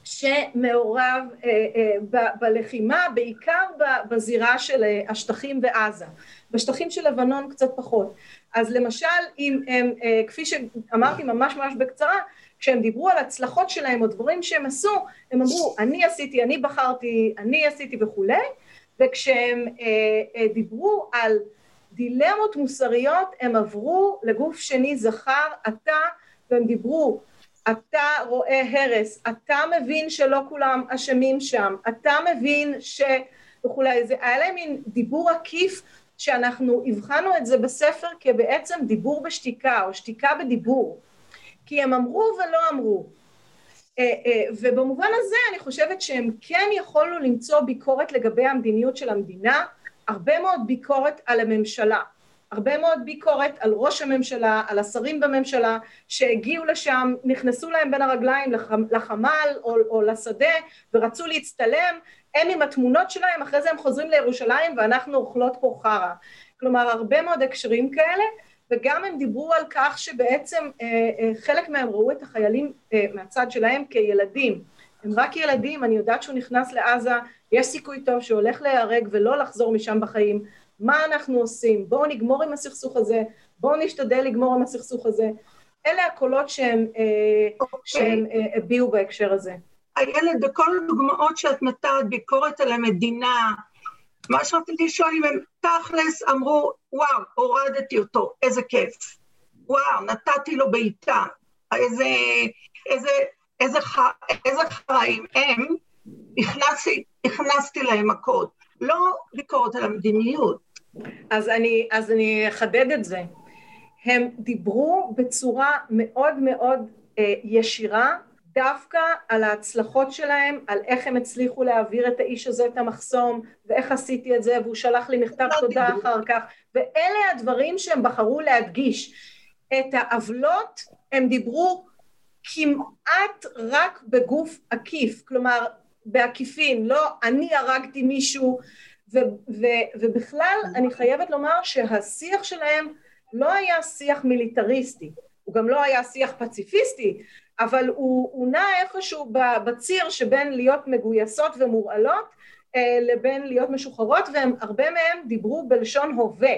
שמעורב אה, אה, ב- בלחימה, בעיקר ב- בזירה של אה, השטחים ועזה. בשטחים של לבנון קצת פחות. אז למשל, אם הם, אה, כפי שאמרתי ממש ממש בקצרה, כשהם דיברו על הצלחות שלהם או דברים שהם עשו, הם אמרו, אני עשיתי, אני בחרתי, אני עשיתי וכולי, וכשהם אה, אה, דיברו על דילמות מוסריות הם עברו לגוף שני זכר, אתה, והם דיברו, אתה רואה הרס, אתה מבין שלא כולם אשמים שם, אתה מבין ש... וכולי, זה היה להם מין דיבור עקיף שאנחנו הבחנו את זה בספר כבעצם דיבור בשתיקה או שתיקה בדיבור, כי הם אמרו ולא אמרו. ובמובן הזה אני חושבת שהם כן יכולנו למצוא ביקורת לגבי המדיניות של המדינה, הרבה מאוד ביקורת על הממשלה. הרבה מאוד ביקורת על ראש הממשלה, על השרים בממשלה שהגיעו לשם, נכנסו להם בין הרגליים לחמ"ל או, או לשדה ורצו להצטלם, הם עם התמונות שלהם, אחרי זה הם חוזרים לירושלים ואנחנו אוכלות פה חרא. כלומר הרבה מאוד הקשרים כאלה וגם הם דיברו על כך שבעצם אה, אה, חלק מהם ראו את החיילים אה, מהצד שלהם כילדים. הם רק ילדים, אני יודעת שהוא נכנס לעזה, יש סיכוי טוב שהוא הולך להיהרג ולא לחזור משם בחיים. מה אנחנו עושים? בואו נגמור עם הסכסוך הזה, בואו נשתדל לגמור עם הסכסוך הזה. אלה הקולות שהם, okay. אוקיי. שהם הביעו בהקשר הזה. איילת, בכל הדוגמאות שאת נתת, ביקורת על המדינה, מה שרציתי לשאול אם הם תכלס אמרו, וואו, הורדתי אותו, איזה כיף. וואו, נתתי לו בעיטה. איזה, איזה, איזה, ח, איזה חיים הם, הכנסתי, הכנסתי להם מכות. לא ביקורת על המדיניות. אז אני, אז אני אחדד את זה. הם דיברו בצורה מאוד מאוד אה, ישירה דווקא על ההצלחות שלהם, על איך הם הצליחו להעביר את האיש הזה את המחסום, ואיך עשיתי את זה, והוא שלח לי מכתב תודה אחר כך, ואלה הדברים שהם בחרו להדגיש. את העוולות הם דיברו כמעט רק בגוף עקיף, כלומר בעקיפין, לא אני הרגתי מישהו, ו, ו, ובכלל אני חייבת לומר שהשיח שלהם לא היה שיח מיליטריסטי, הוא גם לא היה שיח פציפיסטי, אבל הוא, הוא נע איפשהו בציר שבין להיות מגויסות ומורעלות אה, לבין להיות משוחררות, והרבה מהם דיברו בלשון הווה.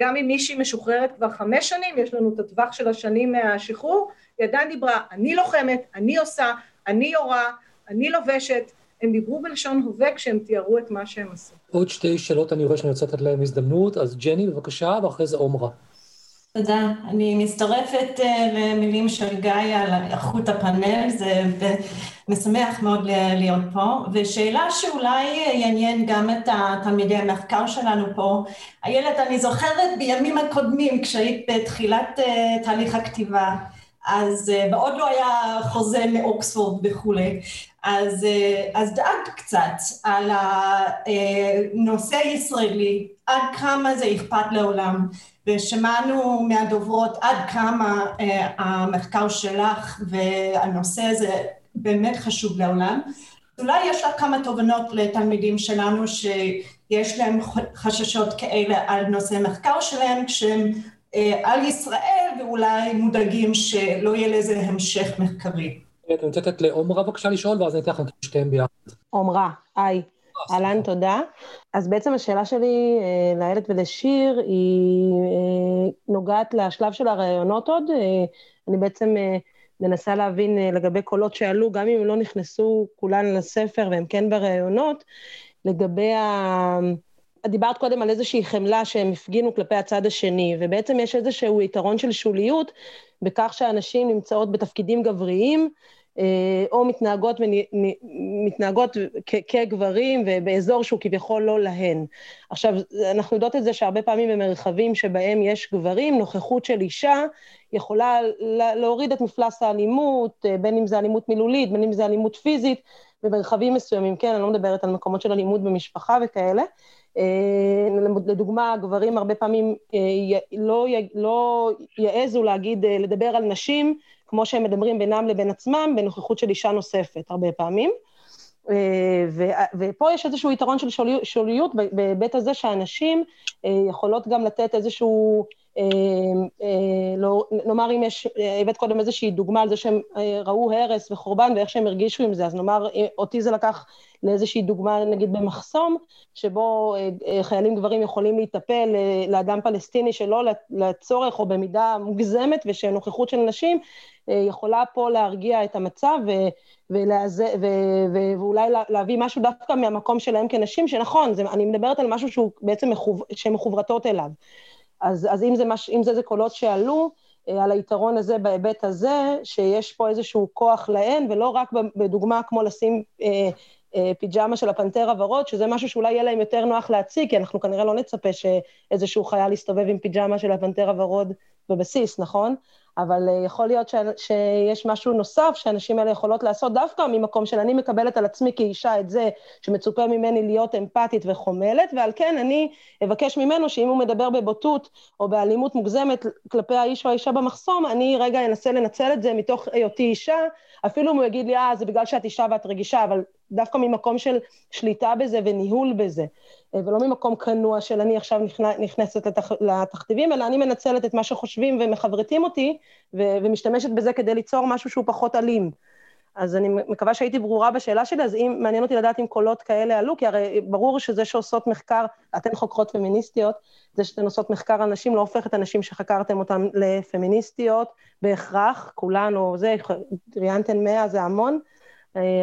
גם אם מישהי משוחררת כבר חמש שנים, יש לנו את הטווח של השנים מהשחרור, היא עדיין דיברה, אני לוחמת, אני עושה, אני יורה, אני לובשת, הם דיברו בלשון הווה כשהם תיארו את מה שהם עשו. עוד שתי שאלות אני רואה שאני רוצה לתת להם הזדמנות, אז ג'ני בבקשה, ואחרי זה עומרה. תודה. אני מצטרפת uh, למילים של גיא על איכות הפאנל, זה משמח מאוד להיות פה. ושאלה שאולי יעניין גם את תלמידי המחקר שלנו פה, איילת, אני זוכרת בימים הקודמים, כשהיית בתחילת uh, תהליך הכתיבה, אז uh, ועוד לא היה חוזה מאוקספורד וכולי, אז, אז דאגת קצת על הנושא הישראלי, עד כמה זה אכפת לעולם. ושמענו מהדוברות עד כמה אה, המחקר שלך והנושא הזה באמת חשוב לעולם. אולי יש לך כמה תובנות לתלמידים שלנו שיש להם חששות כאלה על נושא המחקר שלהם כשהם אה, על ישראל ואולי מודאגים שלא יהיה לזה המשך מחקרי. אני רוצה לתת לעומרה בבקשה לשאול ואז אני אתן לכם את שתיהם ביחד. עומרה, היי. אהלן, תודה. אז בעצם השאלה שלי אה, לאיילת ולשיר היא אה, נוגעת לשלב של הראיונות עוד. אה, אני בעצם מנסה להבין לגבי קולות שעלו, גם אם הם לא נכנסו כולן לספר והם כן בראיונות, לגבי ה... דיברת קודם על איזושהי חמלה שהם הפגינו כלפי הצד השני, ובעצם יש איזשהו יתרון של שוליות בכך שאנשים נמצאות בתפקידים גבריים, אה, או מתנהגות, מתנהגות כגברים ובאזור שהוא כביכול לא להן. עכשיו, אנחנו יודעות את זה שהרבה פעמים במרחבים שבהם יש גברים, נוכחות של אישה יכולה להוריד את מפלס האלימות, אה, בין אם זה אלימות מילולית, בין אם זה אלימות פיזית, במרחבים מסוימים, כן, אני לא מדברת על מקומות של אלימות במשפחה וכאלה. אה, לדוגמה, גברים הרבה פעמים לא, לא יעזו להגיד, לדבר על נשים כמו שהם מדברים בינם לבין עצמם, בנוכחות של אישה נוספת הרבה פעמים. אה, ופה יש איזשהו יתרון של שוליות בהיבט הזה שהנשים אה, יכולות גם לתת איזשהו, אה, נאמר אם יש, הבאת קודם איזושהי דוגמה על זה שהם ראו הרס וחורבן ואיך שהם הרגישו עם זה, אז נאמר, אותי זה לקח לאיזושהי דוגמה, נגיד במחסום, שבו חיילים גברים יכולים להיטפל לאדם פלסטיני שלא לצורך או במידה מוגזמת, ושנוכחות של נשים יכולה פה להרגיע את המצב ו, ולעזה, ו, ו, ואולי להביא משהו דווקא מהמקום שלהם כנשים, שנכון, זה, אני מדברת על משהו שהוא בעצם מחוב, שהן מחוברתות אליו. אז, אז אם, זה מש, אם זה זה קולות שעלו, אה, על היתרון הזה בהיבט הזה, שיש פה איזשהו כוח להן, ולא רק בדוגמה כמו לשים אה, אה, פיג'מה של הפנתר הוורוד, שזה משהו שאולי יהיה להם יותר נוח להציג, כי אנחנו כנראה לא נצפה שאיזשהו חייל יסתובב עם פיג'מה של הפנתר הוורוד בבסיס, נכון? אבל uh, יכול להיות ש, שיש משהו נוסף שהנשים האלה יכולות לעשות דווקא ממקום של אני מקבלת על עצמי כאישה את זה שמצופה ממני להיות אמפתית וחומלת, ועל כן אני אבקש ממנו שאם הוא מדבר בבוטות או באלימות מוגזמת כלפי האיש או האישה במחסום, אני רגע אנסה לנצל את זה מתוך היותי אישה, אפילו אם הוא יגיד לי, אה, זה בגלל שאת אישה ואת רגישה, אבל דווקא ממקום של שליטה בזה וניהול בזה, אה, ולא ממקום כנוע של אני עכשיו נכנסת לתח, לתכתיבים, אלא אני מנצלת את מה שחושבים ומחברתים אותי, ו, ומשתמשת בזה כדי ליצור משהו שהוא פחות אלים. אז אני מקווה שהייתי ברורה בשאלה שלי, אז אם, מעניין אותי לדעת אם קולות כאלה עלו, כי הרי ברור שזה שעושות מחקר, אתן חוקרות פמיניסטיות, זה שאתן עושות מחקר על נשים לא הופך את הנשים שחקרתם אותן לפמיניסטיות בהכרח, כולן או זה, ראיינתן מאה זה המון, אה,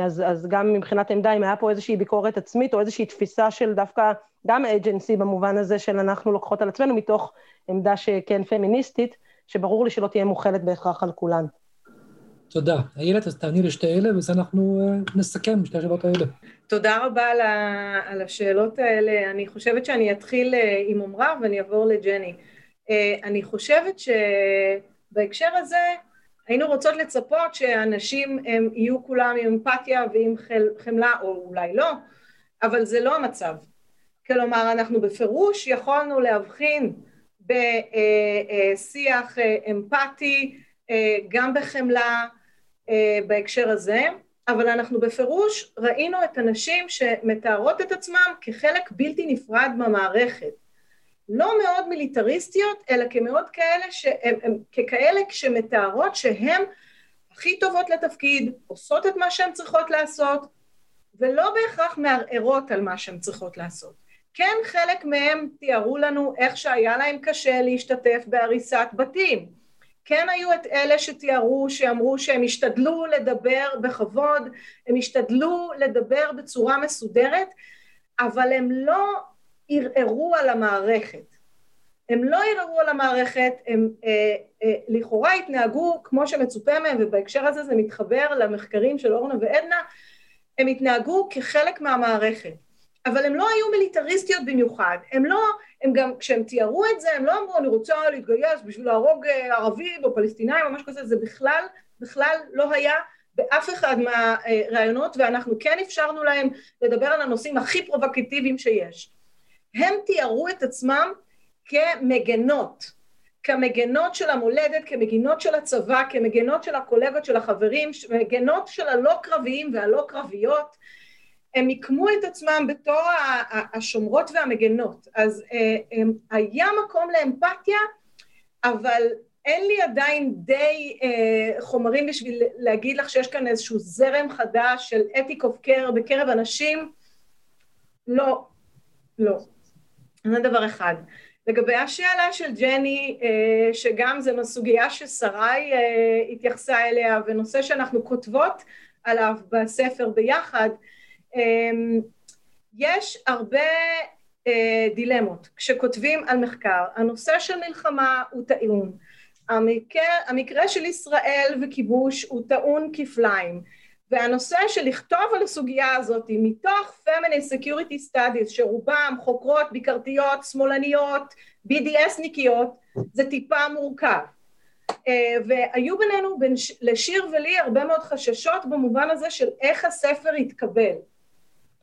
אז, אז גם מבחינת עמדה, אם היה פה איזושהי ביקורת עצמית או איזושהי תפיסה של דווקא, גם אג'נסי במובן הזה של אנחנו לוקחות על עצמנו מתוך עמדה שכן פמיניסטית, שברור לי שלא תהיה מוכלת בהכרח על כולן. תודה. איילת, אז תעני לשתי אלה, וזה אנחנו uh, נסכם שתי השאלות האלה. תודה רבה על, ה, על השאלות האלה. אני חושבת שאני אתחיל uh, עם עמרה ואני אעבור לג'ני. אני חושבת שבהקשר הזה, היינו רוצות לצפות שאנשים הם יהיו כולם עם אמפתיה ועם חמלה, או אולי לא, אבל זה לא המצב. כלומר, אנחנו בפירוש יכולנו להבחין בשיח אמפתי, גם בחמלה בהקשר הזה, אבל אנחנו בפירוש ראינו את הנשים שמתארות את עצמם כחלק בלתי נפרד מהמערכת. לא מאוד מיליטריסטיות, אלא כמאוד כאלה, שהם, הם, ככאלה שמתארות שהן הכי טובות לתפקיד, עושות את מה שהן צריכות לעשות, ולא בהכרח מערערות על מה שהן צריכות לעשות. כן, חלק מהם תיארו לנו איך שהיה להם קשה להשתתף בהריסת בתים. כן היו את אלה שתיארו, שאמרו שהם השתדלו לדבר בכבוד, הם השתדלו לדבר בצורה מסודרת, אבל הם לא ערערו על המערכת. הם לא ערערו על המערכת, הם אה, אה, לכאורה התנהגו כמו שמצופה מהם, ובהקשר הזה זה מתחבר למחקרים של אורנה ועדנה, הם התנהגו כחלק מהמערכת. אבל הם לא היו מיליטריסטיות במיוחד, הם לא, הם גם, כשהם תיארו את זה, הם לא אמרו, אני רוצה להתגייס בשביל להרוג אה, ערבים או פלסטינאים או משהו כזה, זה בכלל, בכלל לא היה באף אחד מהראיונות, ואנחנו כן אפשרנו להם לדבר על הנושאים הכי פרובוקטיביים שיש. הם תיארו את עצמם כמגנות, כמגנות של המולדת, כמגינות של הצבא, כמגנות של הקולגות, של החברים, מגנות של הלא קרביים והלא קרביות, הם מיקמו את עצמם בתור השומרות והמגנות. אז אה, היה מקום לאמפתיה, אבל אין לי עדיין די אה, חומרים בשביל להגיד לך שיש כאן איזשהו זרם חדש של ethic of care בקרב אנשים. לא, לא. זה דבר אחד. לגבי השאלה של ג'ני, אה, שגם זו סוגיה ששרי התייחסה אליה, ונושא שאנחנו כותבות עליו בספר ביחד, אמ, יש הרבה אה, דילמות כשכותבים על מחקר. הנושא של מלחמה הוא טעון. המקרה, המקרה של ישראל וכיבוש הוא טעון כפליים. והנושא של לכתוב על הסוגיה הזאת מתוך Feminist Security Studies שרובם חוקרות ביקרתיות, שמאלניות, BDS ניקיות, זה טיפה מורכב. אה, והיו בינינו, בין לשיר ולי, הרבה מאוד חששות במובן הזה של איך הספר יתקבל.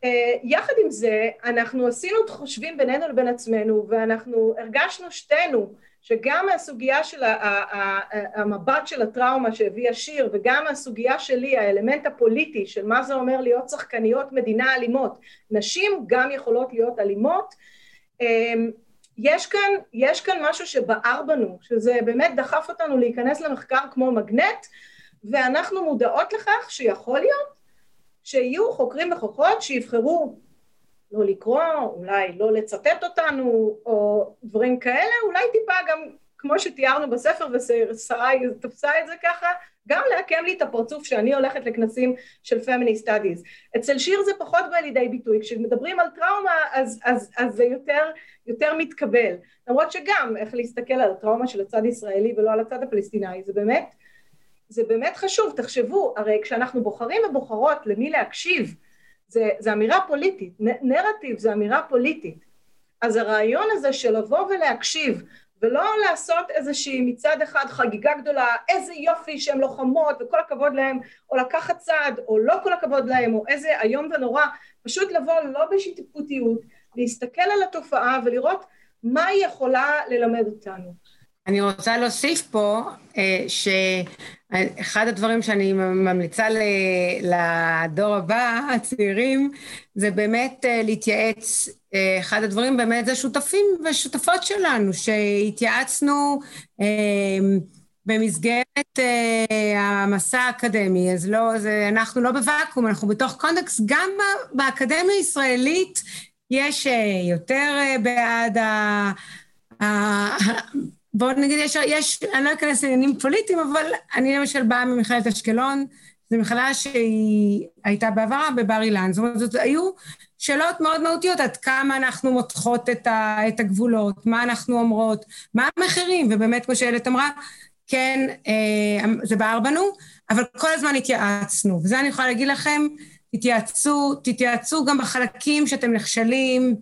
אה, יחד עם זה, אנחנו עשינו את חושבים בינינו לבין עצמנו, ואנחנו הרגשנו שתינו שגם מהסוגיה של המבט של הטראומה שהביא השיר, וגם מהסוגיה שלי, האלמנט הפוליטי של מה זה אומר להיות שחקניות מדינה אלימות, נשים גם יכולות להיות אלימות, אה, יש כאן, יש כאן משהו שבער בנו, שזה באמת דחף אותנו להיכנס למחקר כמו מגנט, ואנחנו מודעות לכך שיכול להיות שיהיו חוקרים וחוקרות שיבחרו לא לקרוא, אולי לא לצטט אותנו, או דברים כאלה, אולי טיפה גם, כמו שתיארנו בספר, ושרי תפסה את זה ככה, גם לעקם לי את הפרצוף שאני הולכת לכנסים של Feminist Studies. אצל שיר זה פחות בא לידי ביטוי, כשמדברים על טראומה אז, אז, אז זה יותר, יותר מתקבל. למרות שגם, איך להסתכל על הטראומה של הצד הישראלי ולא על הצד הפלסטיני, זה באמת זה באמת חשוב, תחשבו, הרי כשאנחנו בוחרים ובוחרות למי להקשיב, זה, זה אמירה פוליטית, נ, נרטיב זה אמירה פוליטית. אז הרעיון הזה של לבוא ולהקשיב ולא לעשות איזושהי מצד אחד חגיגה גדולה, איזה יופי שהן לוחמות וכל הכבוד להן, או לקחת צעד, או לא כל הכבוד להן, או איזה איום ונורא, פשוט לבוא לא בשיפוטיות, להסתכל על התופעה ולראות מה היא יכולה ללמד אותנו. אני רוצה להוסיף פה אה, שאחד הדברים שאני ממליצה לדור הבא, הצעירים, זה באמת אה, להתייעץ, אה, אחד הדברים באמת זה שותפים ושותפות שלנו, שהתייעצנו במסגרת המסע האקדמי, אז לא, זה, אנחנו לא בוואקום, אנחנו בתוך קונטקסט, גם באקדמיה הישראלית יש יותר בעד ה... בואו נגיד, יש, יש, אני לא אכנס לעניינים פוליטיים, אבל אני למשל באה ממכללת אשקלון, זו מכללה שהיא הייתה בעברה בבר אילן. זאת אומרת, זאת, היו שאלות מאוד מהותיות, עד כמה אנחנו מותחות את, ה, את הגבולות, מה אנחנו אומרות, מה המחירים, ובאמת, כמו שאיילת אמרה, כן, אה, זה בער בנו, אבל כל הזמן התייעצנו. וזה אני יכולה להגיד לכם, תתייעצו, תתייעצו גם בחלקים שאתם נכשלים,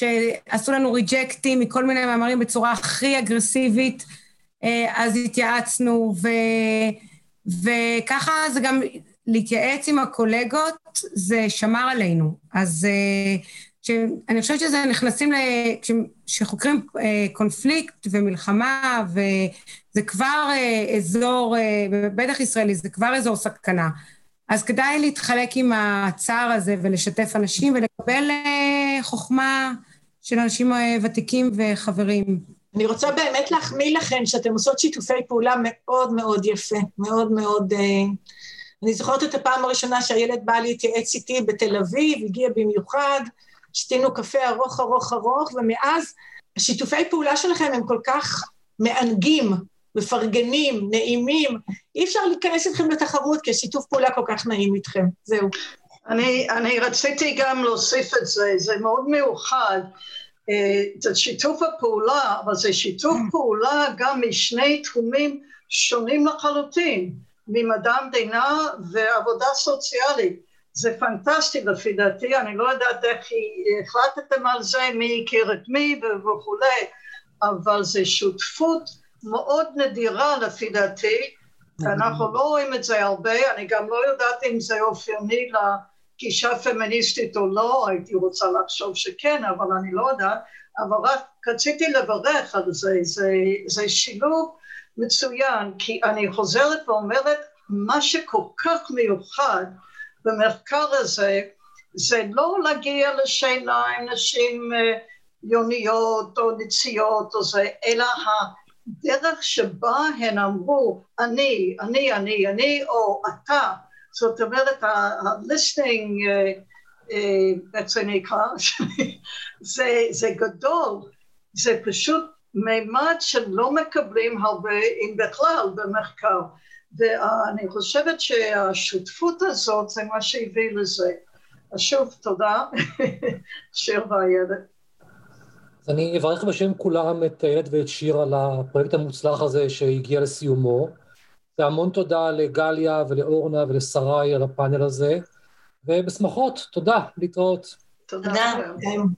שעשו לנו ריג'קטים מכל מיני מאמרים בצורה הכי אגרסיבית, אה, אז התייעצנו, ו, וככה זה גם להתייעץ עם הקולגות, זה שמר עלינו. אז אה, אני חושבת שזה נכנסים, כשחוקרים אה, קונפליקט ומלחמה, וזה כבר אזור, בטח ישראלי, זה כבר אזור סכנה. אז כדאי להתחלק עם הצער הזה ולשתף אנשים ולקבל חוכמה של אנשים אה, ותיקים וחברים. אני רוצה באמת להחמיא לכם שאתם עושות שיתופי פעולה מאוד מאוד יפה, מאוד מאוד... אה, אני זוכרת את הפעם הראשונה שהילד בא להתייעץ איתי בתל אביב, הגיע במיוחד, שתינו קפה ארוך ארוך ארוך, ומאז השיתופי פעולה שלכם הם כל כך מענגים, מפרגנים, נעימים. אי אפשר להיכנס איתכם לתחרות, כי השיתוף פעולה כל כך נעים איתכם. זהו. אני, אני רציתי גם להוסיף את זה, זה מאוד מיוחד. אה, זה שיתוף הפעולה, אבל זה שיתוף mm. פעולה גם משני תחומים שונים לחלוטין, ממדע המדינה ועבודה סוציאלית. זה פנטסטי לפי דעתי, אני לא יודעת איך החלטתם על זה, מי הכיר את מי וכולי, אבל זה שותפות מאוד נדירה לפי דעתי, ואנחנו לא רואים את זה הרבה, אני גם לא יודעת אם זה אופייני גישה פמיניסטית או לא, הייתי רוצה לחשוב שכן, אבל אני לא יודעת, אבל רק רציתי לברך על זה, זה, זה שילוב מצוין, כי אני חוזרת ואומרת, מה שכל כך מיוחד במחקר הזה, זה לא להגיע לשאלה אם נשים אה, יוניות או נציות או זה, אלא הדרך שבה הן אמרו, אני, אני, אני, אני, או אתה, זאת אומרת, ה-listening, אה, אה, איך זה? זה גדול, זה פשוט מימד שלא מקבלים הרבה, אם בכלל, במחקר. ואני חושבת שהשותפות הזאת זה מה שהביא לזה. אז שוב, תודה, שיר והילד. אז אני אברך בשם כולם את איילת ואת שיר על הפרויקט המוצלח הזה שהגיע לסיומו. והמון תודה לגליה ולאורנה ולשרי על הפאנל הזה, ובשמחות, תודה, להתראות. תודה.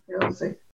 תודה.